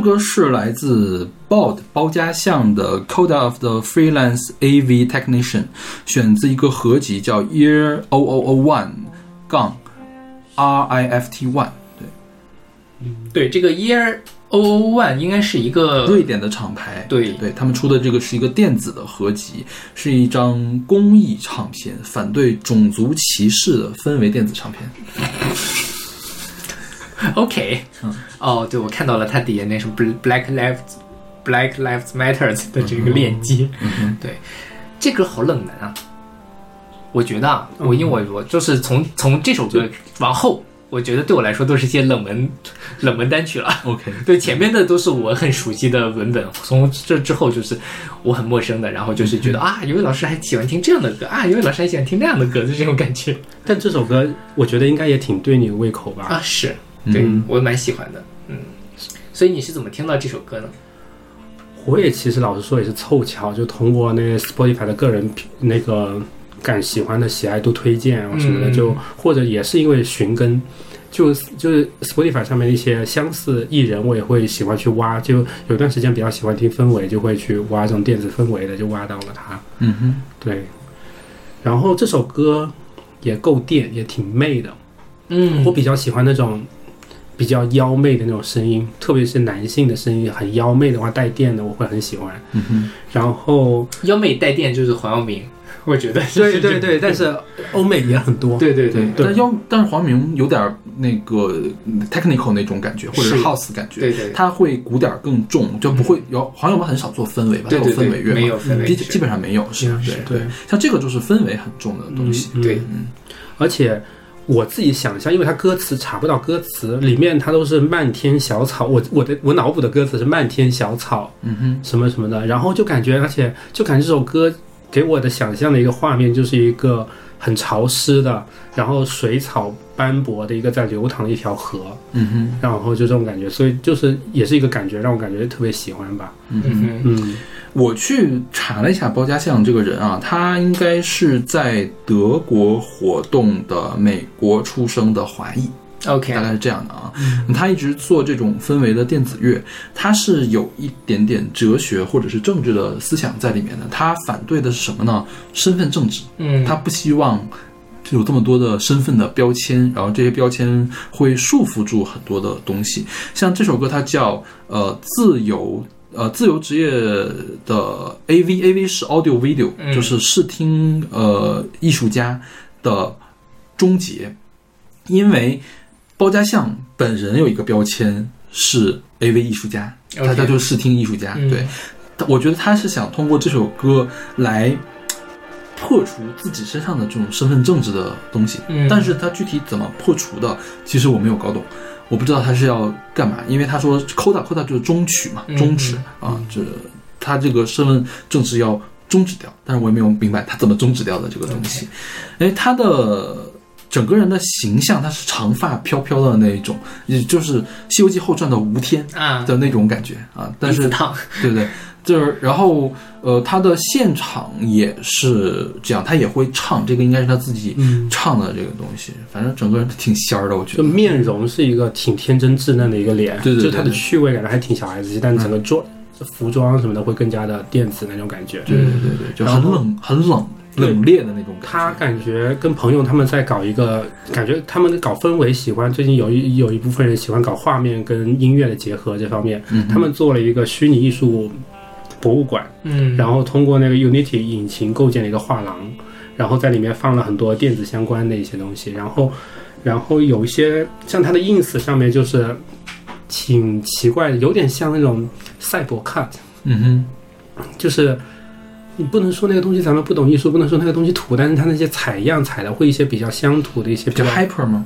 歌是来自 BOD 包家巷的《Code of the Freelance AV Technician》，选自一个合集叫 Year O O O One 杠 R I F T One，对，对，这个 Year O O One 应该是一个瑞典的厂牌，对对他们出的这个是一个电子的合集，是一张公益唱片，反对种族歧视的氛围电子唱片。<laughs> OK，嗯。哦，对，我看到了它底下那什么 Black Lives Black Lives Matters 的这个链接，嗯对，这歌好冷门啊。我觉得啊，嗯我因为我我就是从从这首歌往后，我觉得对我来说都是一些冷门冷门单曲了。OK，<laughs> 对，前面的都是我很熟悉的文本，从这之后就是我很陌生的，然后就是觉得啊，有位老师还喜欢听这样的歌啊，有位老师还喜欢听那样的歌，就这种感觉。<laughs> 但这首歌我觉得应该也挺对你的胃口吧？啊，是对、嗯我蛮喜欢的，嗯。所以你是怎么听到这首歌呢？我也其实老实说也是凑巧，就通过那个 Spotify 的个人那个感喜欢的喜爱度推荐啊什么的，嗯就或者也是因为寻根，就就是 Spotify 上面一些相似艺人，我也会喜欢去挖。就有段时间比较喜欢听氛围，就会去挖这种电子氛围的，就挖到了他。嗯哼，对，然后这首歌也够电，也挺媚的。嗯我比较喜欢那种比较妖媚的那种声音，特别是男性的声音很妖媚的话，带电的我会很喜欢。嗯哼，然后，妖媚带电就是黄耀明，<laughs> 我觉得是对对对，但是欧美也很多。对对对，对。但妖但是黄明有点那个嗯 technical 那种感觉，或者是是 house 感觉，对对他会鼓点更重，就不会有黄耀明很少做氛围吧，他有对对对氛围乐没有氛围是。基基本上没有，是嗯对对。像这个就是氛围很重的东西，嗯对。嗯。而且我自己想象，因为它歌词查不到歌词，里面它都是漫天小草，我我的我脑补的歌词是漫天小草嗯哼，什么什么的，然后就感觉，而且就感觉这首歌给我的想象的一个画面就是一个很潮湿的，然后水草斑驳的一个在流淌的一条河，嗯哼，然后就这种感觉，所以就是也是一个感觉，让我感觉特别喜欢吧。嗯哼。嗯哼嗯我去查了一下包家巷这个人啊，他应该是在德国活动的美国出生的华裔，，OK，大概是这样的啊。他一直做这种氛围的电子乐，他是有一点点哲学或者是政治的思想在里面的。他反对的是什么呢？身份政治，嗯，他不希望有这么多的身份的标签，然后这些标签会束缚住很多的东西。像这首歌，它叫呃自由。呃，自由职业的 AV，AV 是 audio video，、嗯。就是视听呃艺术家的终结，因为包家巷本人有一个标签是 AV 艺术家，他他就是视听艺术家，嗯。对，我觉得他是想通过这首歌来破除自己身上的这种身份政治的东西，嗯。但是他具体怎么破除的，其实我没有搞懂，我不知道他是要干嘛，因为他说 coda coda 就是终曲嘛，嗯终止啊，这他这个身份政治要终止掉，但是我也没有明白他怎么终止掉的这个东西，因为他的。整个人的形象，他是长发飘飘的那一种，也就是《西游记后传》的吴天啊，的那种感觉啊。但是对不对？就是然后呃，他的现场也是这样，他也会唱，这个应该是他自己嗯，唱的这个东西。反正整个人挺仙儿的，我觉得。就面容是一个挺天真稚嫩的一个脸，对对对就他的趣味感觉还挺小孩子气，但整个装、服装什么的会更加的电子那种感觉。对对对对，就很冷、很冷、冷冽的那种他感觉。感觉跟朋友他们在搞一个，感觉他们搞氛围，喜欢最近有一有一部分人喜欢搞画面跟音乐的结合这方面，嗯，他们做了一个虚拟艺术博物馆，嗯，然后通过那个 Unity 引擎构建了一个画廊，然后在里面放了很多电子相关的一些东西，然后然后有一些像它的 ins 上面就是挺奇怪的，有点像那种赛博 cut，嗯哼就是你不能说那个东西咱们不懂艺术，不能说那个东西土，但是它那些采样采的会一些比较乡土的一些比较 hyper 吗？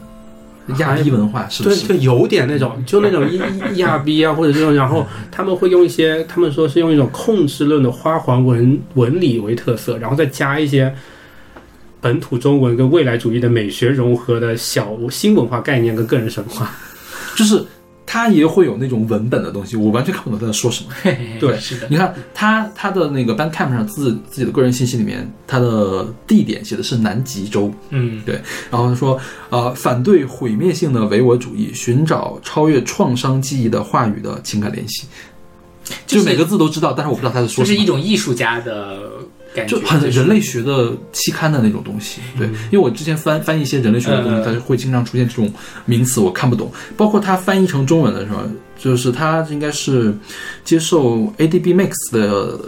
亚裔文化是不是？对就，有点那种，就那种亚亚逼啊，或者这种，然后他们会用一些，他们说是用一种控制论的花环纹纹理为特色，然后再加一些本土中文跟未来主义的美学融合的小新文化概念跟个人神话。<laughs> 就是他也会有那种文本的东西，我完全看不懂他在说什么。<laughs> 嘿对是的，你看他他的那个 Bandcamp 上自自己的个人信息里面，他的地点写的是南极洲，嗯对然后他说，呃，反对毁灭性的唯我主义，寻找超越创伤记忆的话语的情感联系。就就是每个字都知道，但是我不知道他在说什么。就是一种艺术家的感觉，就很人类学的期刊的那种东西，对，因为我之前翻翻译一些人类学的东西，嗯它就会经常出现这种名词，我看不懂。包括它翻译成中文的时候，就是它应该是接受 ADB Mix 的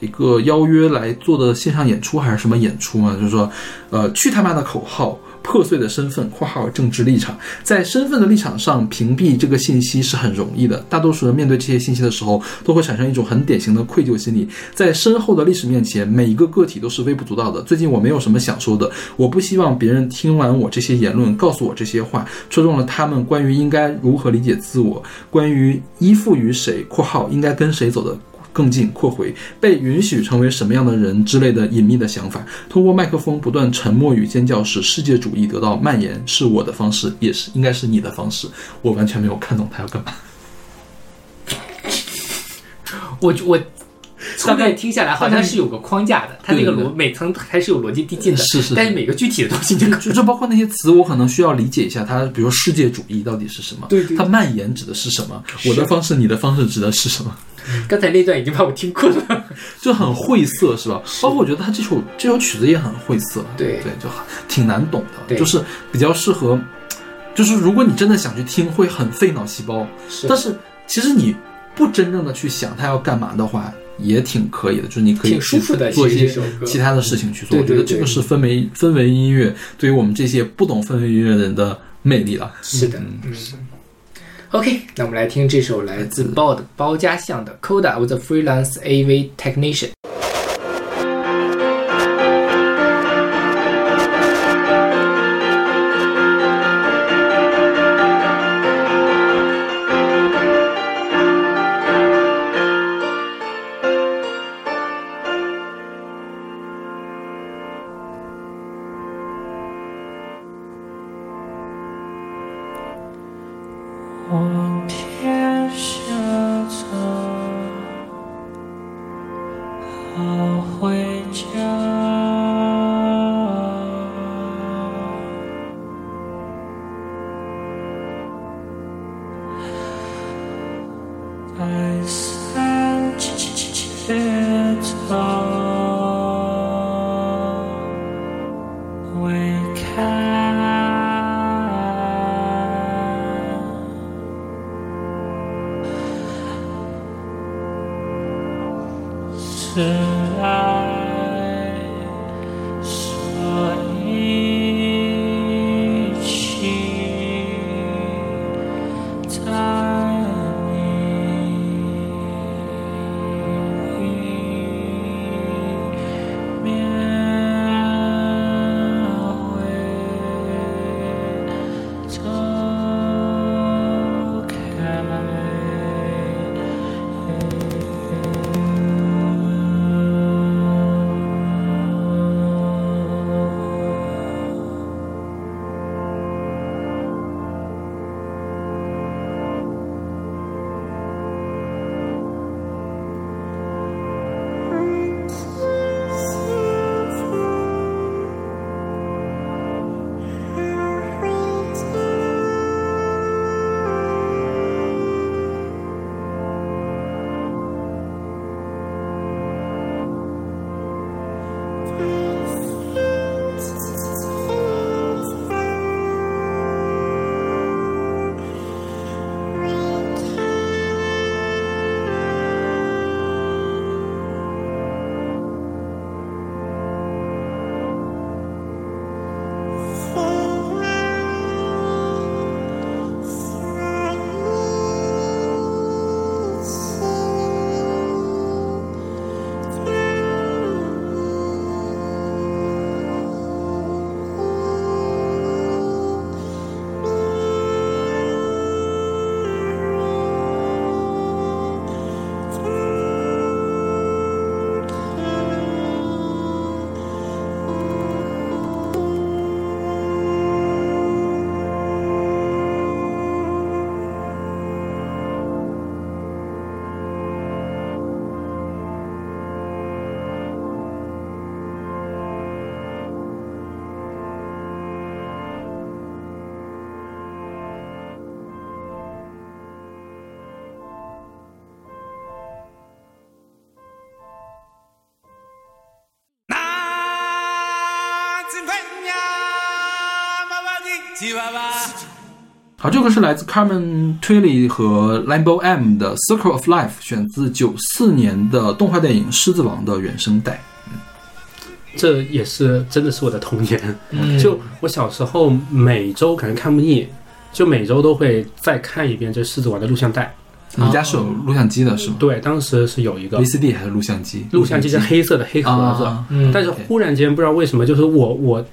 一个邀约来做的线上演出还是什么演出嘛？就是说，呃，去他妈的口号。破碎的身份（括号政治立场）在身份的立场上屏蔽这个信息是很容易的。大多数人面对这些信息的时候，都会产生一种很典型的愧疚心理。在深厚的历史面前，每一个个体都是微不足道的。最近我没有什么想说的，我不希望别人听完我这些言论，告诉我这些话，戳中了他们关于应该如何理解自我，关于依附于谁（括号应该跟谁走的）。更近（扩回）被允许成为什么样的人之类的隐秘的想法，通过麦克风不断沉默与尖叫，使世界主义得到蔓延，是我的方式，也是应该是你的方式。我完全没有看懂他要干嘛。我我大概听下来好像是有个框架的，它那个逻每层还是有逻辑递进的，是是但是每个具体的东西就就就包括那些词，我可能需要理解一下它，比如世界主义到底是什么？对对它蔓延指的是什么？我的方式，你的方式指的是什么？<laughs> 刚才那段已经把我听困了。<laughs> 就很晦涩，是吧？包括我觉得他这首这首曲子也很晦涩，对对，就很挺难懂的，就是比较适合，就是如果你真的想去听，会很费脑细胞。是但是其实你不真正的去想它要干嘛的话，也挺可以的，就是你可以舒服的做一些其他的事情去做。我觉得这个是氛围氛围音乐对于我们这些不懂氛围音乐的人的魅力了。是的，嗯。OK，那我们来听这首来自包的包家巷的《Coda》，with a freelance AV technician》。“是爱，好，这个是来自 Carmen Twilly 和 Lambo M 的《Circle of Life》，选自九四年的动画电影《狮子王》的原声带。这也是真的是我的童年。嗯 <laughs> 就我小时候每周可能看不腻，就每周都会再看一遍这《狮子王》的录像带。你们家是有录像机的是吗对，当时是有一个？VCD 还是录像机？录像机是黑色的黑盒子，但是忽然间不知道为什么，就是我我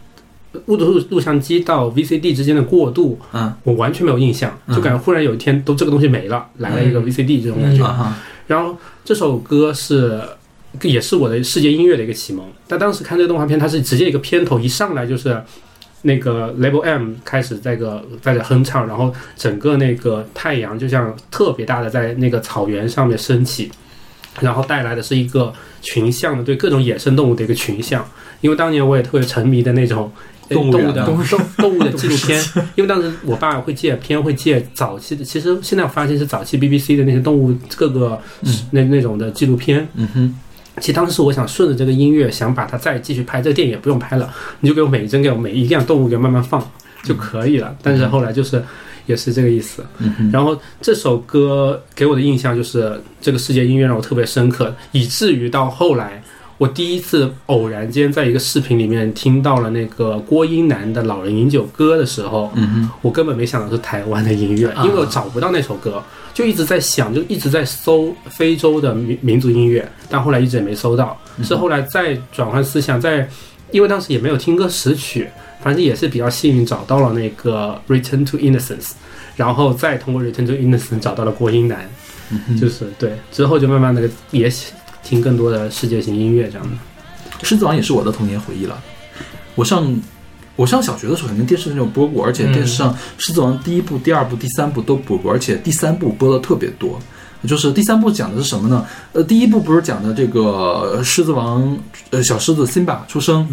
录录录像机到 VCD 之间的过渡，嗯我完全没有印象，嗯就感觉忽然有一天都这个东西没了，来了一个嗯 VCD 这种感觉。然后这首歌是也是我的世界音乐的一个启蒙。但当时看这个动画片，它是直接一个片头一上来就是那个 Label M 开始在个在这哼唱，然后整个那个太阳就像特别大的在那个草原上面升起，然后带来的是一个群像的对各种野生动物的一个群像。因为当年我也特别沉迷的那种呃动物的动物动 <laughs> 动物的纪录片，因为当时我爸会借片，会借早期的，其实现在我发现是早期 BBC 的那些动物各个、那那种的纪录片。嗯哼，其实当时我想顺着这个音乐，想把它再继续拍，这个电影也不用拍了，你就给我每一帧给我每一样动物给我慢慢放就可以了。但是后来就是也是这个意思。然后这首歌给我的印象就是这个世界音乐让我特别深刻，以至于到后来，我第一次偶然间在一个视频里面听到了那个郭英男的《老人饮酒歌》的时候，嗯哼，我根本没想到是台湾的音乐，啊。因为我找不到那首歌，就一直在想，就一直在搜非洲的民民族音乐，但后来一直也没搜到，是后来再转换思想，在因为当时也没有听歌识曲，反正也是比较幸运找到了那个《Return to Innocence》，然后再通过《Return to Innocence》找到了郭英男，就是对，之后就慢慢的也听更多的世界型音乐这样的。狮子王也是我的童年回忆了。我上我上小学的时候，肯定电视上有播过，而且电视上《狮子王》第一部、第二部、第三部都播过，而且第三部播的特别多。就是第三部讲的是什么呢？呃，第一部不是讲的这个狮子王，呃，小狮子辛巴出生，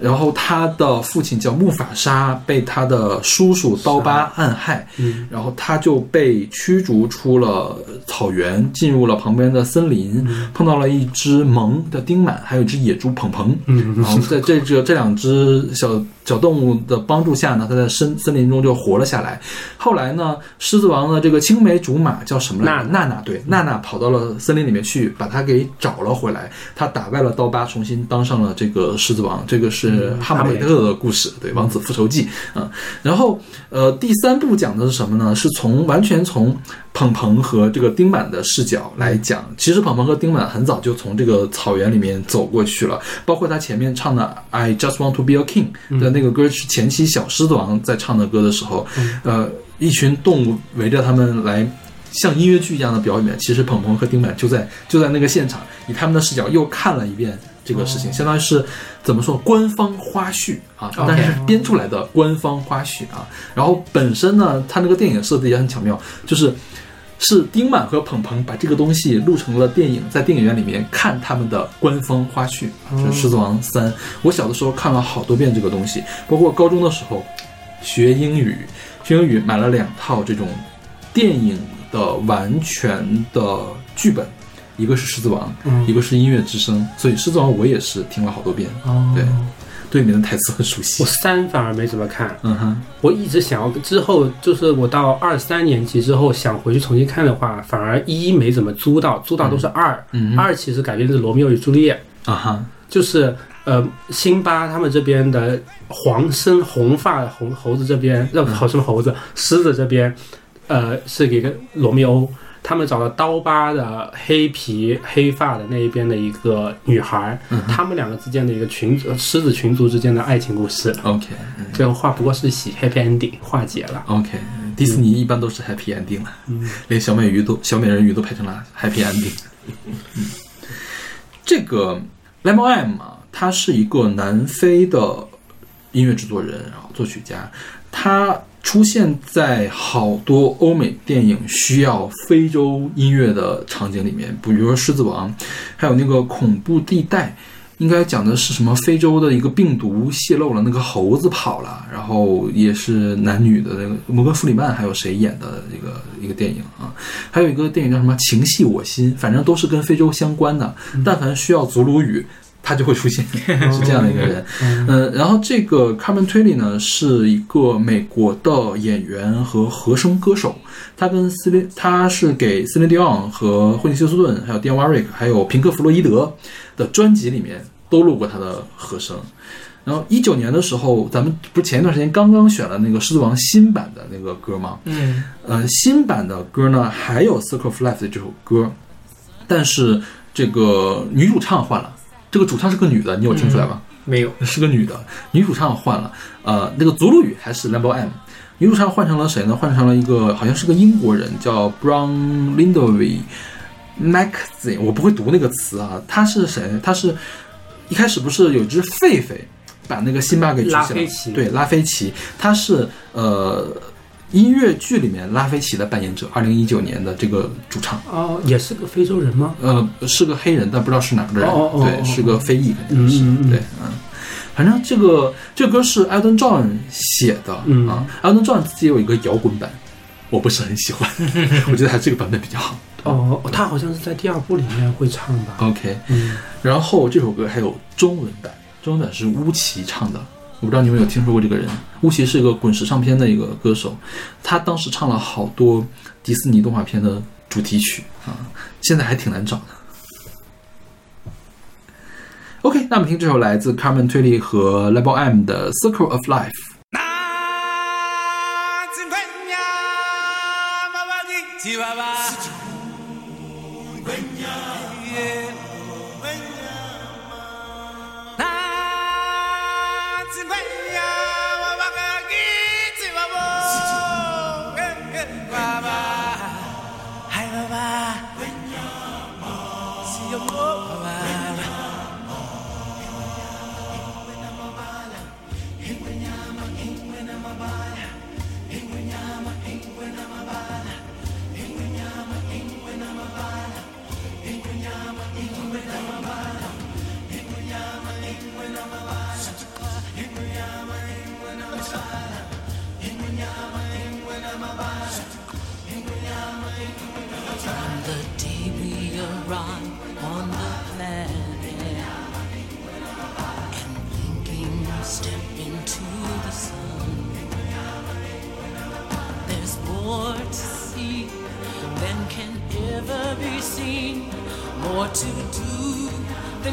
然后他的父亲叫木法沙，被他的叔叔刀疤暗害，嗯然后他就被驱逐出了草原，进入了旁边的森林，碰到了一只萌的丁满，还有一只野猪鹏鹏。嗯然后在这这这两只小小动物的帮助下呢，他在森森林中就活了下来。后来呢，狮子王的这个青梅竹马叫什么来着？娜娜对，娜娜跑到了森林里面去，把他给找了回来。他打败了刀疤，重新当上了这个狮子王。这个是哈姆雷特的故事，对，王子复仇记。啊，然后呃，第三部讲的是什么呢？是从完全从鹏鹏和这个丁满的视角来讲。其实鹏鹏和丁满很早就从这个草原里面走过去了，包括他前面唱的《I Just Want to Be a King》的那个歌是前期小狮子王在唱的歌的时候，呃，一群动物围着他们来。像音乐剧一样的表演，其实鹏鹏和丁满就在就在那个现场，以他们的视角又看了一遍这个事情，相当于是怎么说官方花絮啊，但是是编出来的官方花絮啊。然后本身呢，它那个电影设计也很巧妙，就是是丁满和鹏鹏把这个东西录成了电影，在电影院里面看他们的官方花絮，就是《狮子王三》。我小的时候看了好多遍这个东西，包括高中的时候学英语，学英语买了两套这种电影的完全的剧本，一个是《狮子王》，一个是《音乐之声》，所以《狮子王》我也是听了好多遍，哦。对，对里面的台词很熟悉。我。三反而没怎么看，嗯哼，我一直想要之后，就是我到二三年级之后想回去重新看的话，反而一没怎么租到，租到都是二。嗯二其实改编自《罗密欧与朱丽叶》，啊哈，就是呃辛巴他们这边的黄身红发的红猴子这边，呃好什么猴子？狮子这边，呃是给个罗密欧。他们找了刀疤的黑皮黑发的那一边的一个女孩，他们两个之间的一个群呃狮子群族之间的爱情故事，OK 嗯最后化不过是喜 happy ending 化解了。OK，迪士尼一般都是 Happy Ending 了，连小美鱼都小美人鱼都拍成了 Happy Ending。嗯。这个 Lemon M 啊，他是一个南非的音乐制作人，然后作曲家，他出现在好多欧美电影需要非洲音乐的场景里面，比如说《狮子王》，还有那个《恐怖地带》。应该讲的是什么？非洲的一个病毒泄露了，那个猴子跑了，然后也是男女的那个摩根·弗里曼还有谁演的一个一个电影啊？还有一个电影叫什么《情系我心》，反正都是跟非洲相关的。但凡需要祖鲁语，他就会出现，<laughs> 是这样的一个人。嗯，然后这个 Carmen Twilly 呢是一个美国的演员和和声歌手，他跟斯林，他是给斯林迪昂和惠尼休斯顿，还有 Dion Warwick，还有平克·弗洛伊德的专辑里面都录过他的和声。然后一九年的时候，咱们不是前一段时间刚刚选了那个《狮子王》新版的那个歌吗？嗯呃，新版的歌呢还有《Circle of Life》的这首歌，但是这个女主唱换了，这个主唱是个女的，你有听出来吗？没有，是个女的，女主唱换了，呃，那个祖鲁语还是 Lambo M，女主唱换成了谁呢？换成了一个好像是个英国人，叫 Brown Lindovy Maxine，我不会读那个词啊，他是谁？他是一开始不是有只狒狒把那个辛巴给举起来拉对，拉菲奇，他是呃音乐剧里面拉菲奇的扮演者，二零一九年的这个主唱，哦，也是个非洲人吗？呃，是个黑人，但不知道是哪儿的人，对，哦哦哦哦是个非裔，肯定是，对，嗯。反正这个这个歌是 Elton John 写的、嗯啊，Elton John 自己有一个摇滚版，我不是很喜欢，<laughs> 我觉得他这个版本比较好。哦，他好像是在第二部里面会唱吧？OK，嗯，然后这首歌还有中文版，中文版是乌奇唱的，我不知道你们有听说过这个人。巫奇是一个滚石唱片的一个歌手，他当时唱了好多迪士尼动画片的主题曲啊，现在还挺难找的。OK，那我们听这首来自 Carmen twilly 和 Level M 的《Circle of Life》。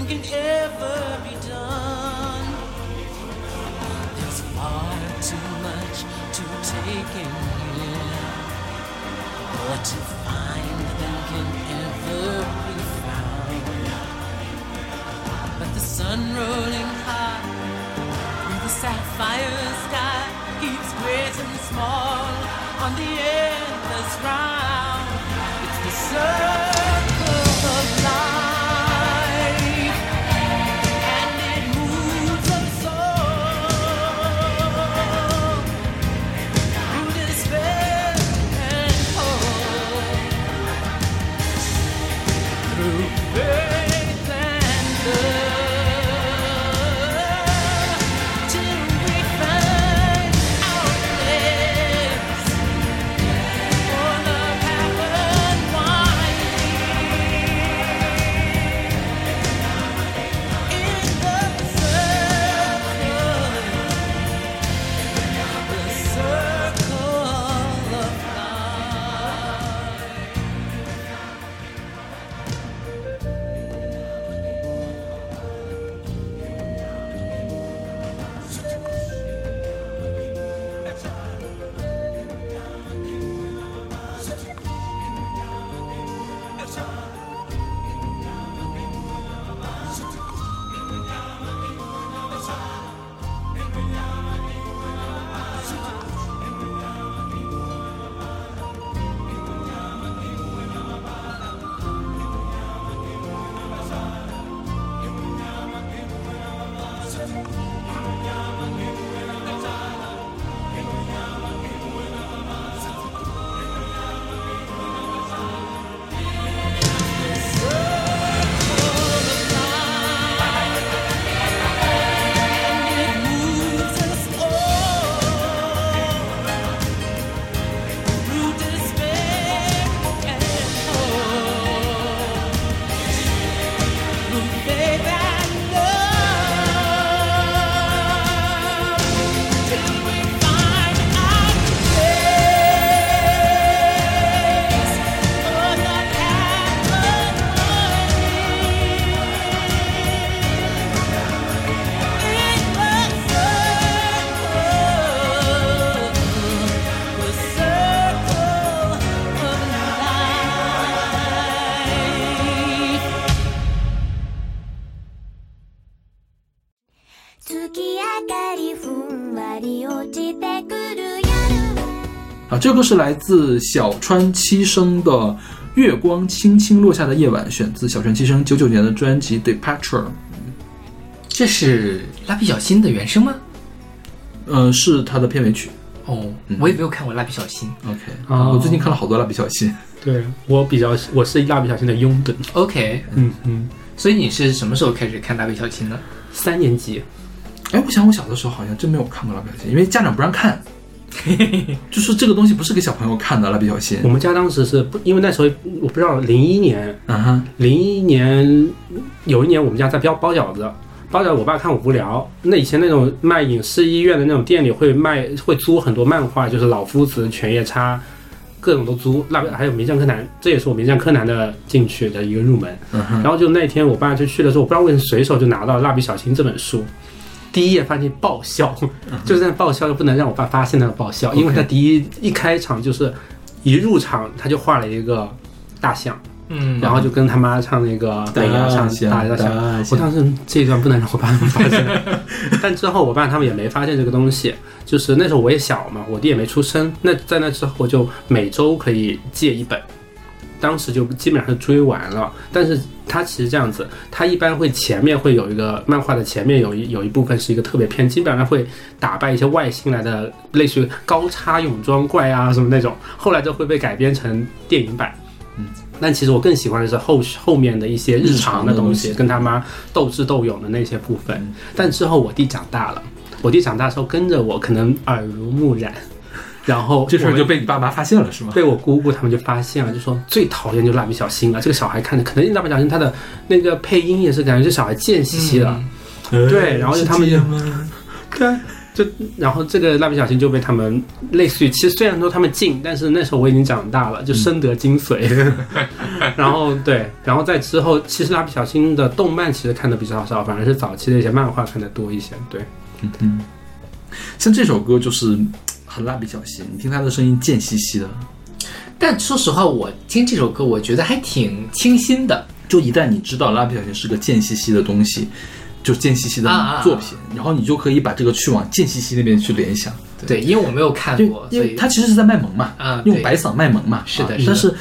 Can ever be done. There's far too much to take in here more to find than can ever be found. But the sun rolling high through the sapphire sky keeps great and small on the endless round. It's the circle 这个是来自小川七生的《月光轻轻落下的夜晚》，选自小川七生九九年的专辑《Departure》。这是蜡笔小新的原声吗？呃，是他的片尾曲。哦嗯，我也没有看过蜡笔小新。OK，、哦我最近看了好多蜡笔小新。对我比较我是蜡笔小新的拥趸，OK，嗯嗯，所以你是什么时候开始看蜡笔小新的？三年级哎，我想我小的时候好像真没有看过蜡笔小新，因为家长不让看，<laughs> 就是这个东西不是给小朋友看的。蜡笔小新我，们家当时是不，因为那时候我不知道零一年嗯哼，零一年有一年我们家在包包饺子，包饺子我爸看我无聊，那以前那种卖影视医院的那种店里会卖会租很多漫画，就是老夫子、犬夜叉，各种都租。蜡笔还有名侦探柯南，这也是我名侦探柯南的进去的一个入门。然后就那天我爸就去的时候，我不知道为什么随手就拿到《蜡笔小新》这本书。第一页发现爆笑，就是在爆笑，又不能让我爸发现那个爆笑，因为他第一一开场就是一入场他就画了一个大象，嗯然后就跟他妈唱那个美伢唱大大象。大我当时这一段不能让我爸他们发现，<laughs> 但之后我爸他们也没发现这个东西。就是那时候我也小嘛，我弟也没出生。那在那之后，我就每周可以借一本，当时就基本上是追完了。但是它其实这样子，它一般会前面会有一个漫画的前面有一有一部分是一个特别篇，基本上会打败一些外星来的，类似于高叉泳装怪啊什么那种。后来就会被改编成电影版。嗯，但其实我更喜欢的是后后面的一些日常的东西，跟他妈斗智斗勇的那些部分。但之后我弟长大了，我弟长大之后跟着我，可能耳濡目染，然后这事儿就被你爸妈发现了是吗？被我姑姑他们就发现了，就说最讨厌就蜡笔小新了。这个小孩看着，可能蜡笔小新他的那个配音也是感觉这小孩贱兮兮的，嗯对然后就他们是这样吗 <laughs> 对，就然后这个蜡笔小新就被他们类似于，其实虽然说他们禁，但是那时候我已经长大了，就深得精髓。<laughs> 然后对，然后在之后，其实蜡笔小新的动漫其实看的比较少，反而是早期的一些漫画看的多一些。对，嗯嗯，像这首歌就是很蜡笔小新，你听他的声音贱兮兮的，但说实话，我听这首歌，我觉得还挺清新的。就一旦你知道蜡笔小新是个贱兮兮的东西，就是贱兮兮的啊啊啊作品，然后你就可以把这个去往贱兮兮那边去联想。对，因为我没有看过，因为所以他其实是在卖萌嘛，啊，用白嗓卖萌嘛。是的是的啊但是你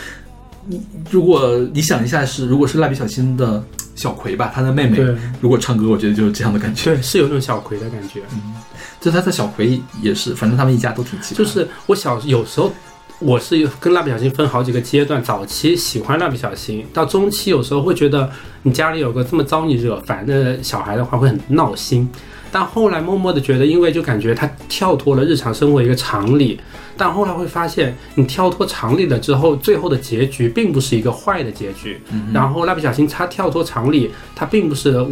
如果你想一下是，如果是蜡笔小新的小葵吧，他的妹妹，如果唱歌，我觉得就是这样的感觉。对，是有种小葵的感觉。嗯就他的小葵也是，反正他们一家都挺奇葩。就是我小有时候我是跟蜡笔小新分好几个阶段，早期喜欢蜡笔小新，到中期有时候会觉得你家里有个这么招你惹烦的小孩的话会很闹心，但后来默默的觉得，因为就感觉他跳脱了日常生活一个常理，但后来会发现你跳脱常理了之后，最后的结局并不是一个坏的结局，嗯然后蜡笔小新他跳脱常理，他并不是。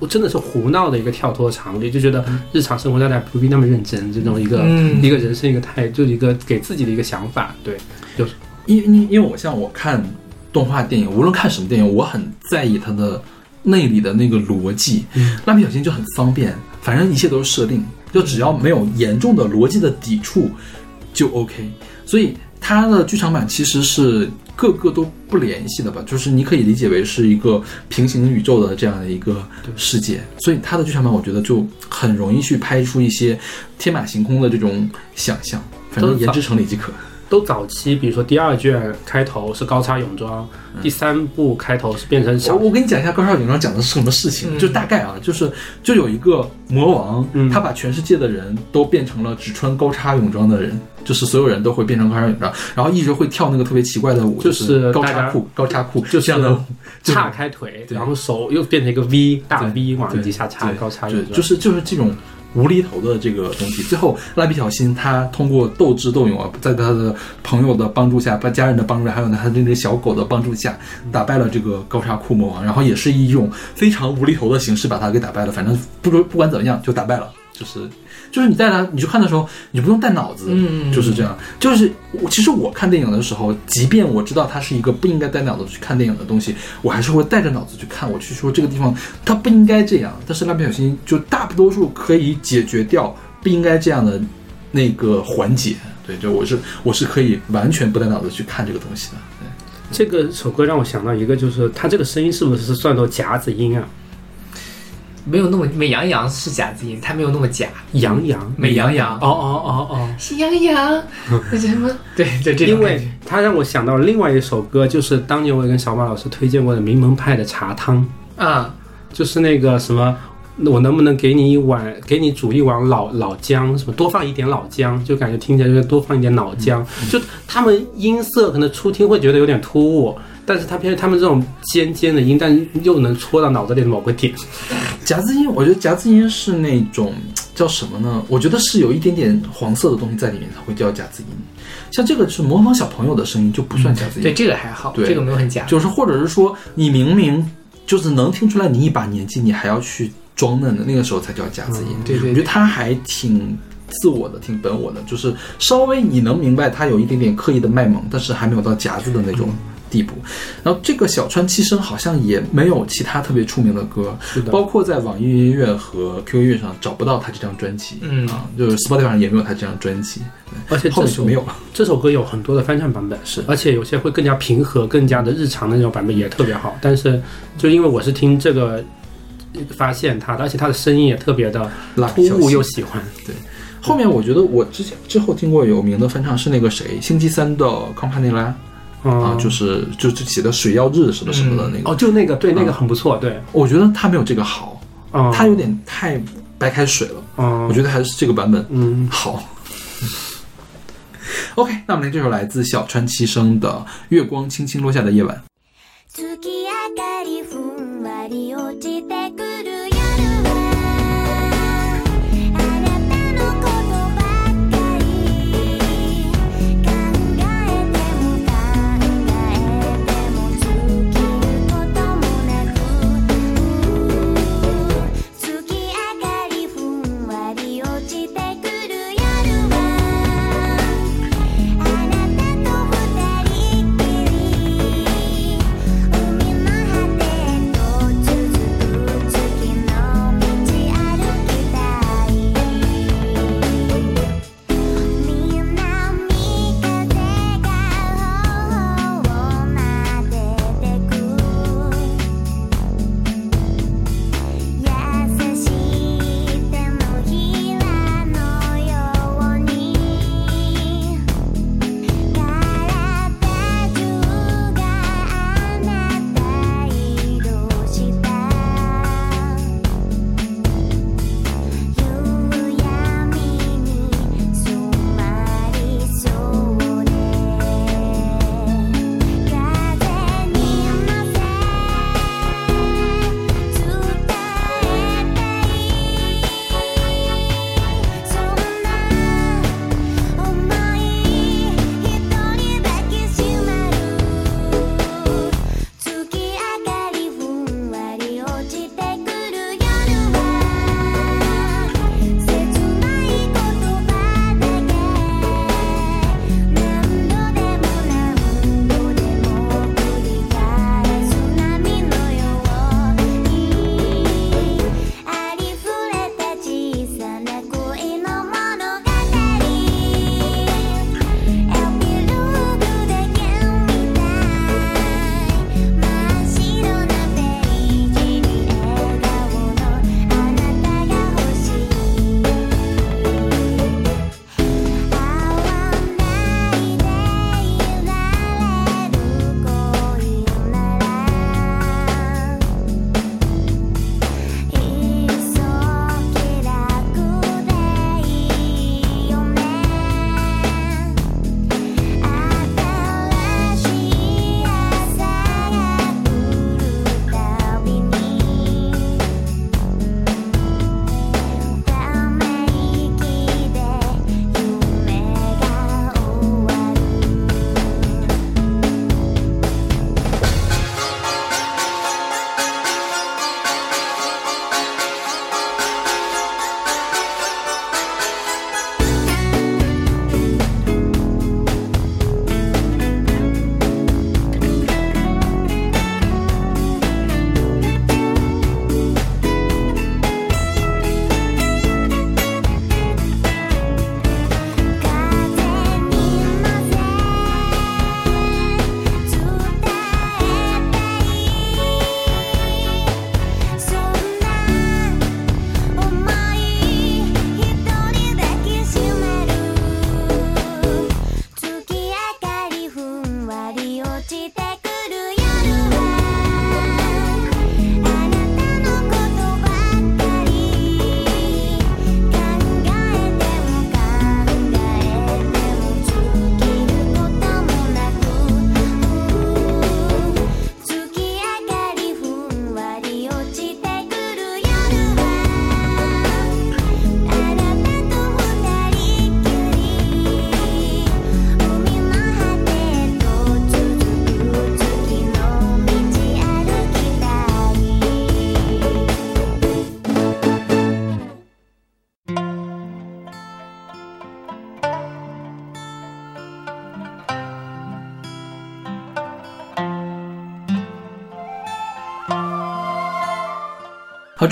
我真的是胡闹的一个跳脱常理，就觉得日常生活大家不必那么认真，这种一个、嗯一个人生一个态，就是一个给自己的一个想法。对，就是因因因为我像我看动画电影，无论看什么电影，我很在意它的内里的那个逻辑。蜡笔小新就很方便，反正一切都是设定，就只要没有严重的逻辑的抵触就 OK。所以它的剧场版其实是各个都不联系的吧，就是你可以理解为是一个平行宇宙的这样的一个世界。所以它的剧场版我觉得就很容易去拍出一些天马行空的这种想象，反正言之成理即可。都早期，比如说第二卷开头是高叉泳装，第三部开头是变成小我我跟你讲一下高叉泳装讲的是什么事情，嗯。就大概啊，就是就有一个魔王，嗯。他把全世界的人都变成了只穿高叉泳装的人，就是所有人都会变成高叉泳装，然后一直会跳那个特别奇怪的舞，就是是高叉裤，高叉裤，就是这样的舞，就是岔开腿，然后手又变成一个 V 大 V 往底下插对高叉泳，装，就是就是这种无厘头的这个东西。最后，蜡笔小新他通过斗智斗勇啊，在他的朋友的帮助下，把家人的帮助，还有呢他那只小狗的帮助下，打败了这个高叉裤魔王，然后也是以一种非常无厘头的形式把他给打败了。反正不不管怎么样，就打败了。就是就是你带他，你去看的时候，你不用带脑子，嗯就是这样。就是我其实我看电影的时候，即便我知道它是一个不应该带脑子去看电影的东西，我还是会带着脑子去看。我去说这个地方它不应该这样，但是蜡笔小新就大多数可以解决掉不应该这样的那个环节。对，就我是我是可以完全不带脑子去看这个东西的。对。这个首歌让我想到一个，就是它这个声音是不是算作夹子音啊？没有那么美羊羊是夹子音，它没有那么假。羊羊美羊羊哦哦哦。哦，喜羊羊，<laughs> 什么？<laughs> 对，就这种因为它让我想到另外一首歌，就是当年我也跟小马老师推荐过的《名门派的茶汤》，啊，就是那个什么我能不能给你一碗，给你煮一碗老老姜，什么多放一点老姜，就感觉听起来就是多放一点老姜。就他们音色可能初听会觉得有点突兀，但是他偏他们这种尖尖的音，但又能戳到脑子里的某个点。<laughs> 夹子音，我觉得夹子音是那种叫什么呢？我觉得是有一点点黄色的东西在里面才会叫夹子音。像这个是模仿小朋友的声音，就不算夹子音。对，这个还好，对这个没有很假。就是或者是说你明明就是能听出来你一把年纪，你还要去装嫩的那个时候才叫夹子音。对对我觉得他还挺自我的，挺本我的，就是稍微你能明白他有一点点刻意的卖萌，但是还没有到夹子的那种地步。然后这个小川七生好像也没有其他特别出名的歌，是的包括在网易云音乐和 QQ 音乐上找不到他这张专辑，嗯啊，就是 Spotify 上也没有他这张专辑，而且后面就没有了。这首歌有很多的翻唱版本，是，而且有些会更加平和、更加的日常的那种版本也特别好。但是就因为我是听这个发现他的，而且他的声音也特别的突兀又喜欢。对后面我觉得我之前之后听过有名的翻唱是那个谁，星期三的康帕内拉。啊，嗯，就是就就写的水曜日什么什么的那个，哦，就那个对，那个啊很不错，对，我觉得他没有这个好，嗯，他有点太白开水了，嗯，我觉得还是这个版本嗯，好。<laughs> OK，那我们来这首来自小川七生的《月光轻轻落下的夜晚》。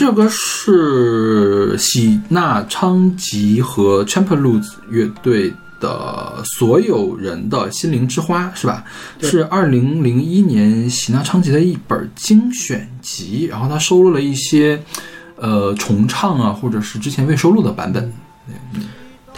这首歌是喜纳昌吉和 Champalooz 乐队的所有人的心灵之花，是吧？是二零零一年喜纳昌吉的一本精选集，然后他收录了一些呃重唱啊，或者是之前未收录的版本。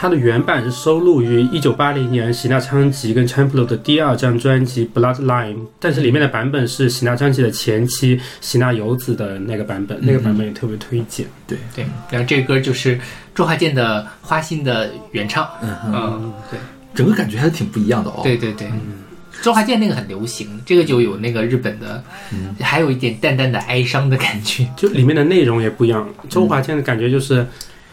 它的原版是收录于一九八零年喜纳昌吉跟 Champlo 的第二张专辑《Bloodline》，但是里面的版本是喜纳昌吉的前妻喜纳由子的那个版本，那个版本也特别推荐。对对，然后这个歌就是周华健的《花心》的原唱。嗯嗯，对整个感觉还是挺不一样的哦。对对对。周华健那个很流行，这个就有那个日本的，还有一点淡淡的哀伤的感觉。就里面的内容也不一样。周华健的感觉就是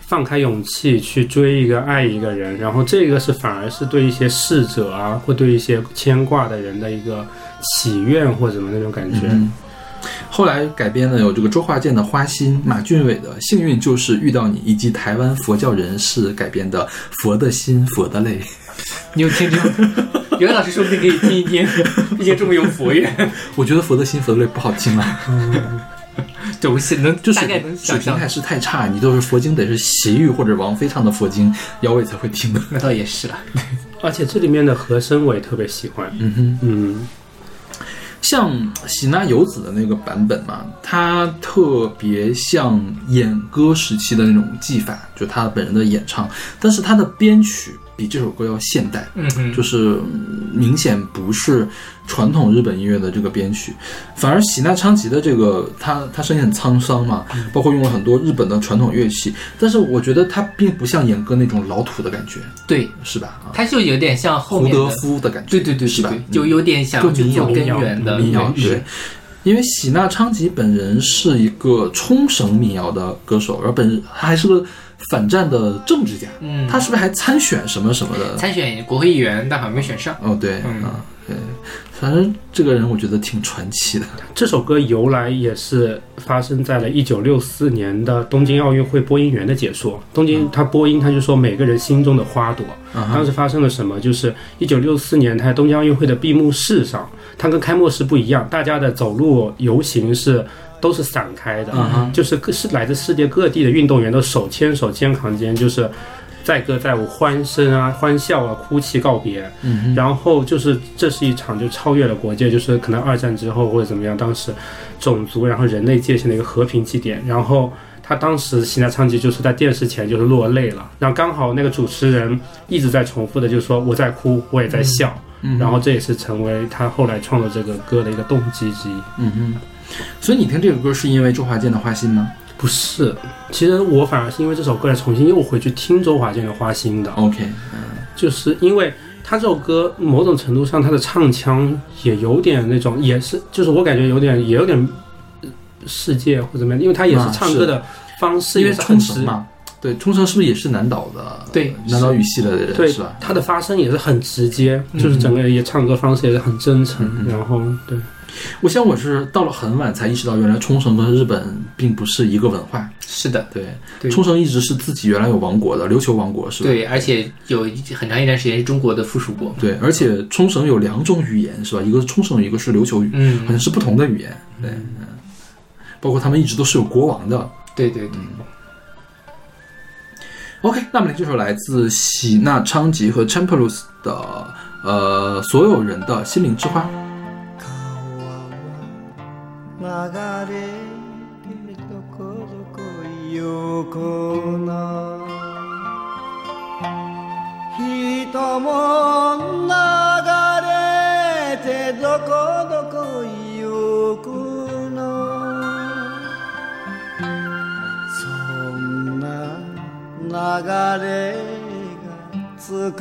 放开勇气去追一个爱一个人，然后这个是反而是对一些逝者啊，或对一些牵挂的人的一个祈愿或者什么那种感觉。嗯，后来改编的有这个周华健的《花心》，马俊伟的《幸运就是遇到你》，以及台湾佛教人士改编的《佛的心，佛的泪》。<laughs> 你有听这个？<laughs> 刘老师说不定可以听一听，毕竟这么有佛缘。<laughs> 我觉得《佛的心，佛的泪》不好听啊，<laughs> 对，我是能就是大概能水平还。是太差。你都是佛经得是习玉或者王菲唱的佛经，姚伟才会听的。那 <laughs> 倒也是了。<laughs> 而且这里面的和声我也特别喜欢。嗯哼。嗯，像喜纳游子的那个版本嘛，它特别像演歌时期的那种技法，就他本人的演唱，但是他的编曲比这首歌要现代，嗯嗯，就是嗯明显不是传统日本音乐的这个编曲，反而喜纳昌吉的这个他他声音很沧桑嘛，包括用了很多日本的传统乐器，但是我觉得他并不像演歌那种老土的感觉，对，是吧？啊，他就有点像后胡德，夫的感觉，对对对是吧？就有点想更民谣去做根源的民谣原始对。因为喜纳昌吉本人是一个冲绳民谣的歌手，而本人他还是个反战的政治家，嗯，他是不是还参选什么什么的？参选国会议员，但好像没选上。哦，对，嗯啊，对，反正这个人我觉得挺传奇的。<laughs> 这首歌由来也是发生在了一九六四年的东京奥运会播音员的解说。东京他播音，他就说每个人心中的花朵。啊当时发生了什么？就是一九六四年，他在东京奥运会的闭幕式上，他跟开幕式不一样，大家的走路游行是都是散开的，嗯就是各是来自世界各地的运动员都手牵手、肩扛肩，就是载歌载舞、欢声啊、<laughs> 欢笑啊、哭泣告别。嗯哼，然后就是这是一场就超越了国界，就是可能二战之后或者怎么样，当时种族然后人类界限的一个和平祭典。然后他当时喜纳昌吉就是在电视前就是落泪了，然后刚好那个主持人一直在重复的就是说我在哭，我也在笑，嗯然后这也是成为他后来创作这个歌的一个动机之一。嗯哼，所以你听这个歌是因为周华健的《花心》吗不是，其实我反而是因为这首歌来重新又回去听周华健的《花心》的。？OK，就是因为他这首歌某种程度上他的唱腔也有点那种，也是就是我感觉有点也有点呃世界或者怎么样，因为他也是唱歌的方式因为也是很直，冲绳嘛，对，冲绳是不是也是南岛的？对南岛语系的人对是吧？他的发声也是很直接，嗯就是整个也唱歌方式也是很真诚，嗯嗯然后对我想我是到了很晚才意识到，原来冲绳跟日本并不是一个文化。是的，对，对冲绳一直是自己原来有王国的，琉球王国是吧？对，而且有一很长一段时间是中国的附属国。对，而且冲绳有两种语言是吧？一个是冲绳语，一个是琉球语，嗯好像嗯，是不同的语言。对，嗯，包括他们一直都是有国王的。对对对，OK，那么这首来自喜纳昌吉和 Champalus 的呃所有人的心灵之花。れてどこどこ行こうな人も流れてどこどこ行くのそんな流れがつく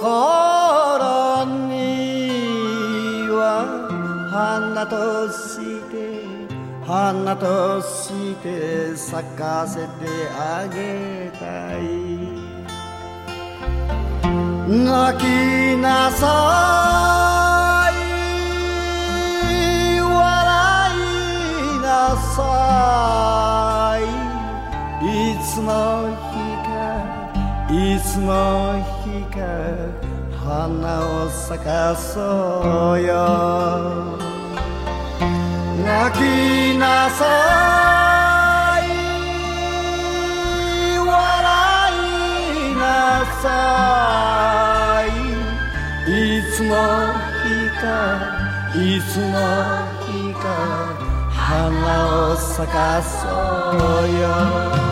頃には花とし花として咲かせてあげたい。泣きなさい。笑いなさい。いつの日かいつの日か花を咲かそうよ。泣きなさい。笑いなさい。いつの日かいつの日か花を咲かそうよ。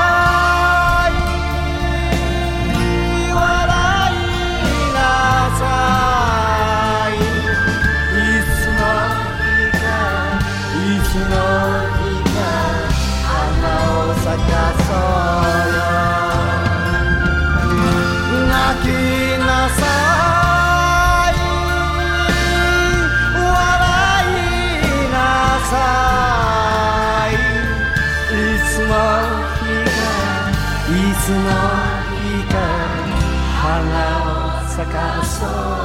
soul.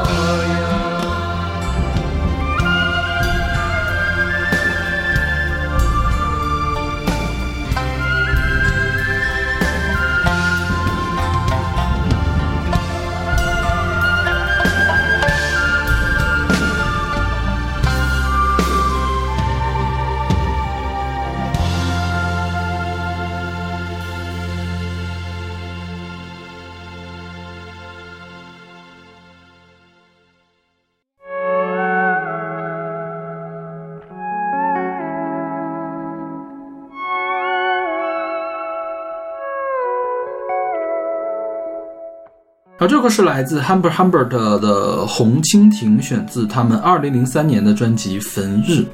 啊，这个是来自 Humbert Humbert 的《红蜻蜓》，选自他们二零零三年的专辑《焚日》。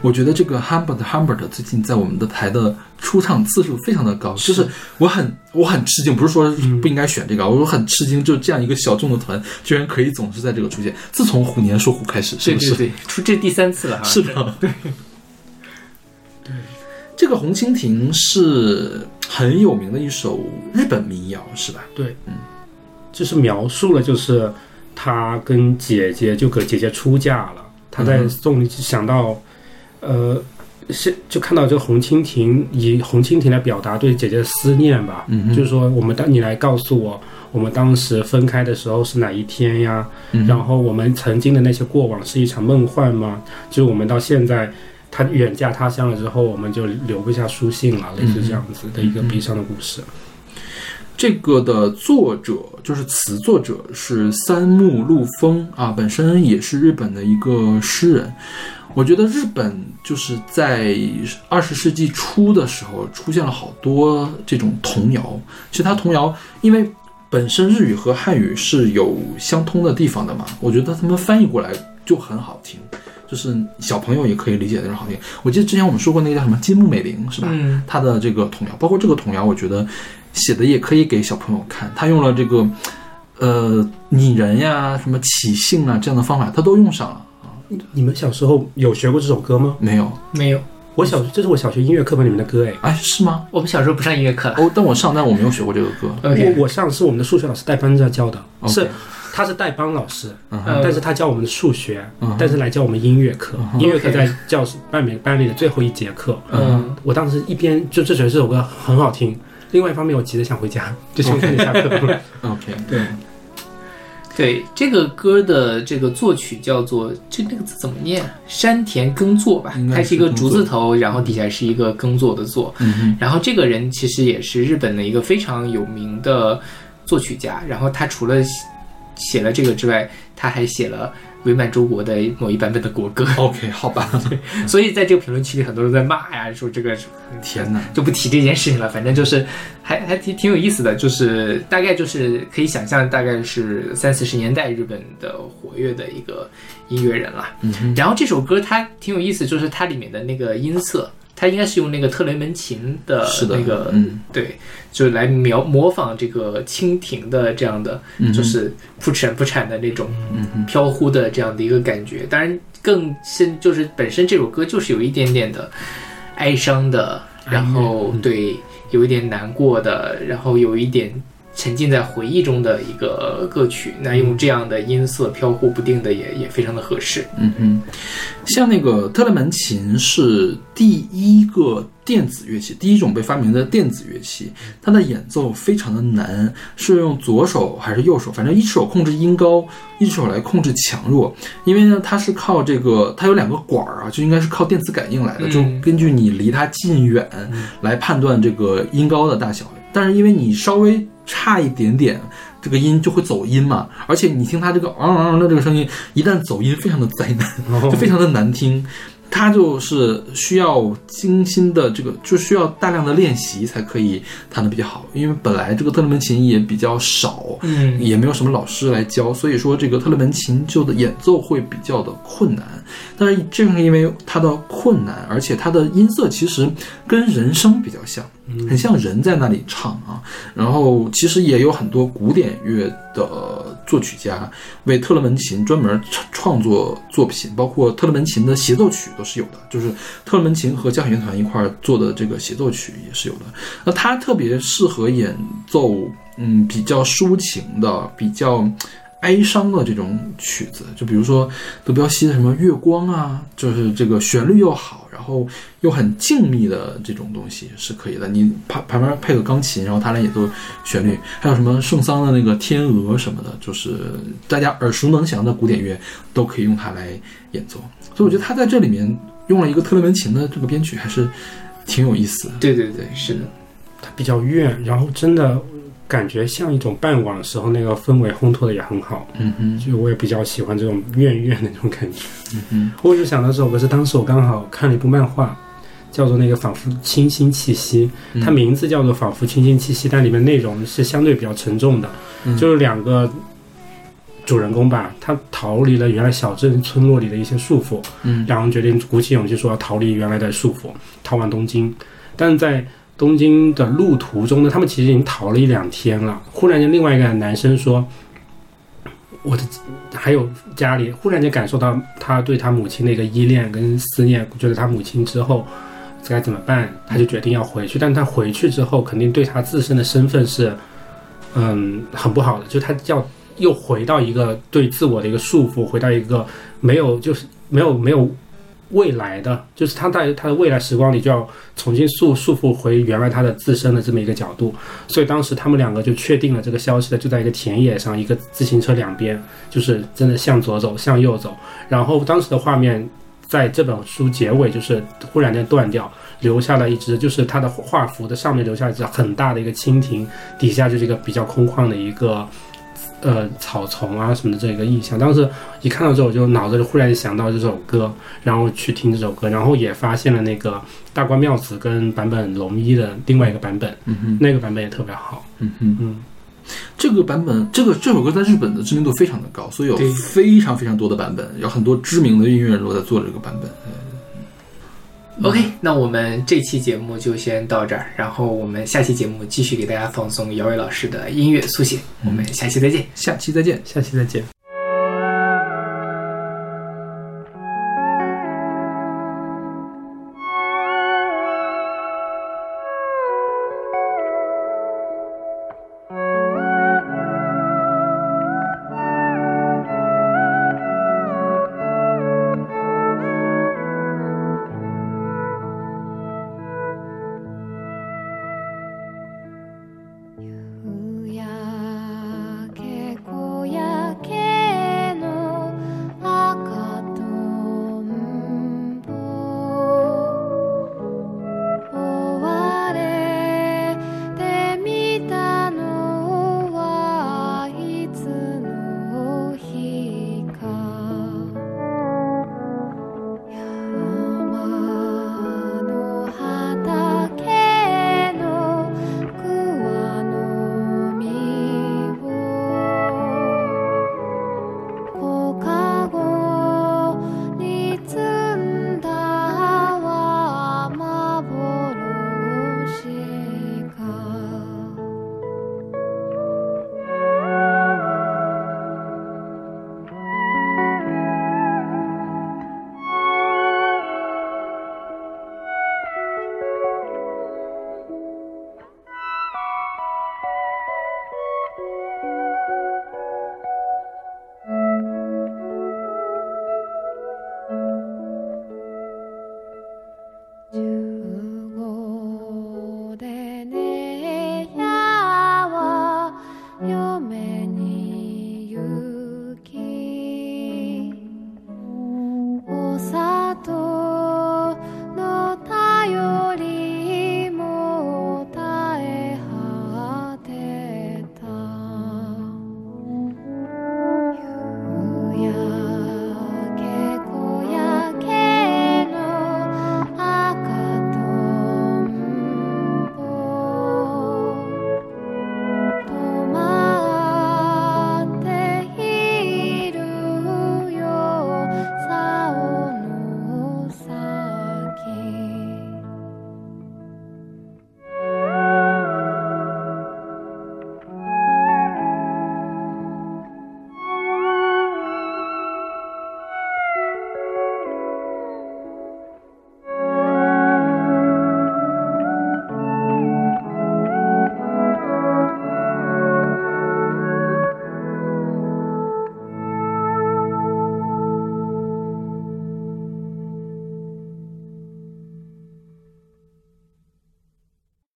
我觉得这个 Humbert Humbert 最近在我们的台的出场次数非常的高，就是我很我很吃惊，不是说不应该选这个，我很吃惊，就这样一个小众的团，居然可以总是在这个出现。自从虎年说虎开始，是不是？对对对，出这第三次了哈。是的，对。这个《红蜻蜓》是很有名的一首日本民谣，是吧？对，嗯，就是描述了，就是他跟姐姐就给姐姐出嫁了，他在送礼想到，呃，是就看到这个红蜻蜓，以红蜻蜓来表达对姐姐的思念吧，嗯就是说我们当你来告诉我，我们当时分开的时候是哪一天呀？嗯然后我们曾经的那些过往是一场梦幻吗？就是我们到现在，他远嫁他乡了之后，我们就留不下书信了，类似这样子的一个悲伤的故事。这个的作者就是词作者是三木陆风啊，本身也是日本的一个诗人。我觉得日本就是在二十世纪初的时候出现了好多这种童谣。其实它童谣，因为本身日语和汉语是有相通的地方的嘛，我觉得他们翻译过来就很好听，就是小朋友也可以理解的那种好听。我记得之前我们说过那个叫什么金木美玲是吧？嗯他的这个童谣，包括这个童谣，我觉得写的也可以给小朋友看。他用了这个呃拟人呀、什么起兴啊这样的方法，他都用上了啊。你们小时候有学过这首歌吗？没有？没有，我小这是我小学音乐课本里面的歌哎。哎，是吗？我们小时候不上音乐课。哦，但我上，但我没有学过这个歌。我我上是我们的数学老师代班在教的是他是代班老师，但是他教我们的数学，但是来教我们音乐课。哼音乐课在教室班里班里的最后一节课。嗯，我当时一边就就觉得这首歌很好听，另外一方面我急着想回家，<laughs> 就想赶紧下课。OK，对，对这个歌的这个作曲叫做这那个字怎么念？山田耕作吧它是一个竹字头，然后底下是一个耕作的作。嗯，然后这个人其实也是日本的一个非常有名的作曲家。然后他除了写写了这个之外，他还写了伪满洲国的某一版本的国歌。OK，好吧。<laughs> 所以在这个评论区里，很多人在骂呀，说这个天哪，就不提这件事情了。反正就是还还挺挺有意思的，就是大概就是可以想象，大概是三四十年代日本的活跃的一个音乐人了。嗯，然后这首歌它挺有意思，就是它里面的那个音色，它应该是用那个特雷门琴的那个，嗯。对，就是来描模仿这个蜻蜓的这样的，嗯就是扑闪扑闪的那种嗯，飘忽的这样的一个感觉。当然，更深就是本身这首歌就是有一点点的哀伤的，然后对有一点难过的，然后有一点沉浸在回忆中的一个歌曲。那用这样的音色飘忽不定的也也非常的合适。嗯哼，像那个特勒门琴是第一个电子乐器，第一种被发明的电子乐器，它的演奏非常的难，是用左手还是右手，反正一只手控制音高，一只手来控制强弱。因为呢，它是靠这个，它有两个管儿啊，就应该是靠电磁感应来的，嗯就根据你离它近远来判断这个音高的大小。但是因为你稍微差一点点，这个音就会走音嘛，而且你听它这个昂昂昂的这个声音，一旦走音，非常的灾难。就非常的难听。它就是需要精心的这个，就需要大量的练习才可以弹得比较好。因为本来这个特勒门琴也比较少，嗯也没有什么老师来教，所以说这个特勒门琴就的演奏会比较的困难。但是正是因为它的困难，而且它的音色其实跟人声比较像，很像人在那里唱啊。然后其实也有很多古典乐的作曲家为特勒门琴专门创作作品，包括特勒门琴的协奏曲都是有的，就是特勒门琴和交响乐团一块做的这个协奏曲也是有的。那它特别适合演奏，嗯，比较抒情的、比较哀伤的这种曲子，就比如说德彪西的什么《月光》啊，就是这个旋律又好，然后又很静谧的这种东西是可以的。你旁旁边配个钢琴，然后他来演奏旋律，还有什么圣桑的那个《天鹅》什么的，就是大家耳熟能详的古典乐都可以用它来演奏。所以我觉得他在这里面用了一个特勒门琴的这个编曲，还是挺有意思的。对对对，是的，它比较怨，然后真的感觉像一种傍晚时候那个氛围烘托的也很好。嗯哼，就我也比较喜欢这种怨怨的那种感觉。嗯哼，我就想到这首歌是当时我刚好看了一部漫画，叫做那个仿佛清新气息，嗯它名字叫做仿佛清新气息，但里面内容是相对比较沉重的，嗯就是两个主人公吧，他逃离了原来小镇村落里的一些束缚，嗯两人决定鼓起勇气说要逃离原来的束缚，逃往东京。但是在东京的路途中呢，他们其实已经逃了一两天了。忽然间，另外一个男生说：“我的还有家里，忽然间感受到他对他母亲的一个依恋跟思念，觉得他母亲之后该怎么办，他就决定要回去。但他回去之后，肯定对他自身的身份是，嗯，很不好的，就他要又回到一个对自我的一个束缚，回到一个没有就是没有没有未来的，就是他在他的未来时光里就要重新束束缚回原来他的自身的这么一个角度。所以当时他们两个就确定了这个消息的，就在一个田野上，一个自行车两边，就是真的向左走，向右走。然后当时的画面，在这本书结尾就是忽然间断掉，留下了一只，就是它的画幅的上面留下一只很大的一个蜻蜓，底下就是一个比较空旷的一个。呃，草丛啊什么的这个印象，当时一看到之后，我就脑子里忽然想到这首歌，然后去听这首歌，然后也发现了那个大关妙子跟坂本龙一的另外一个版本，嗯哼那个版本也特别好。嗯哼，嗯，这个版本，这个这首歌在日本的知名度非常的高，所以有对非常非常多的版本，有很多知名的音乐人都在做这个版本。OK，那我们这期节目就先到这儿，然后我们下期节目继续给大家放送姚伟老师的音乐速写，我们下期再见。下期再见。下期再见。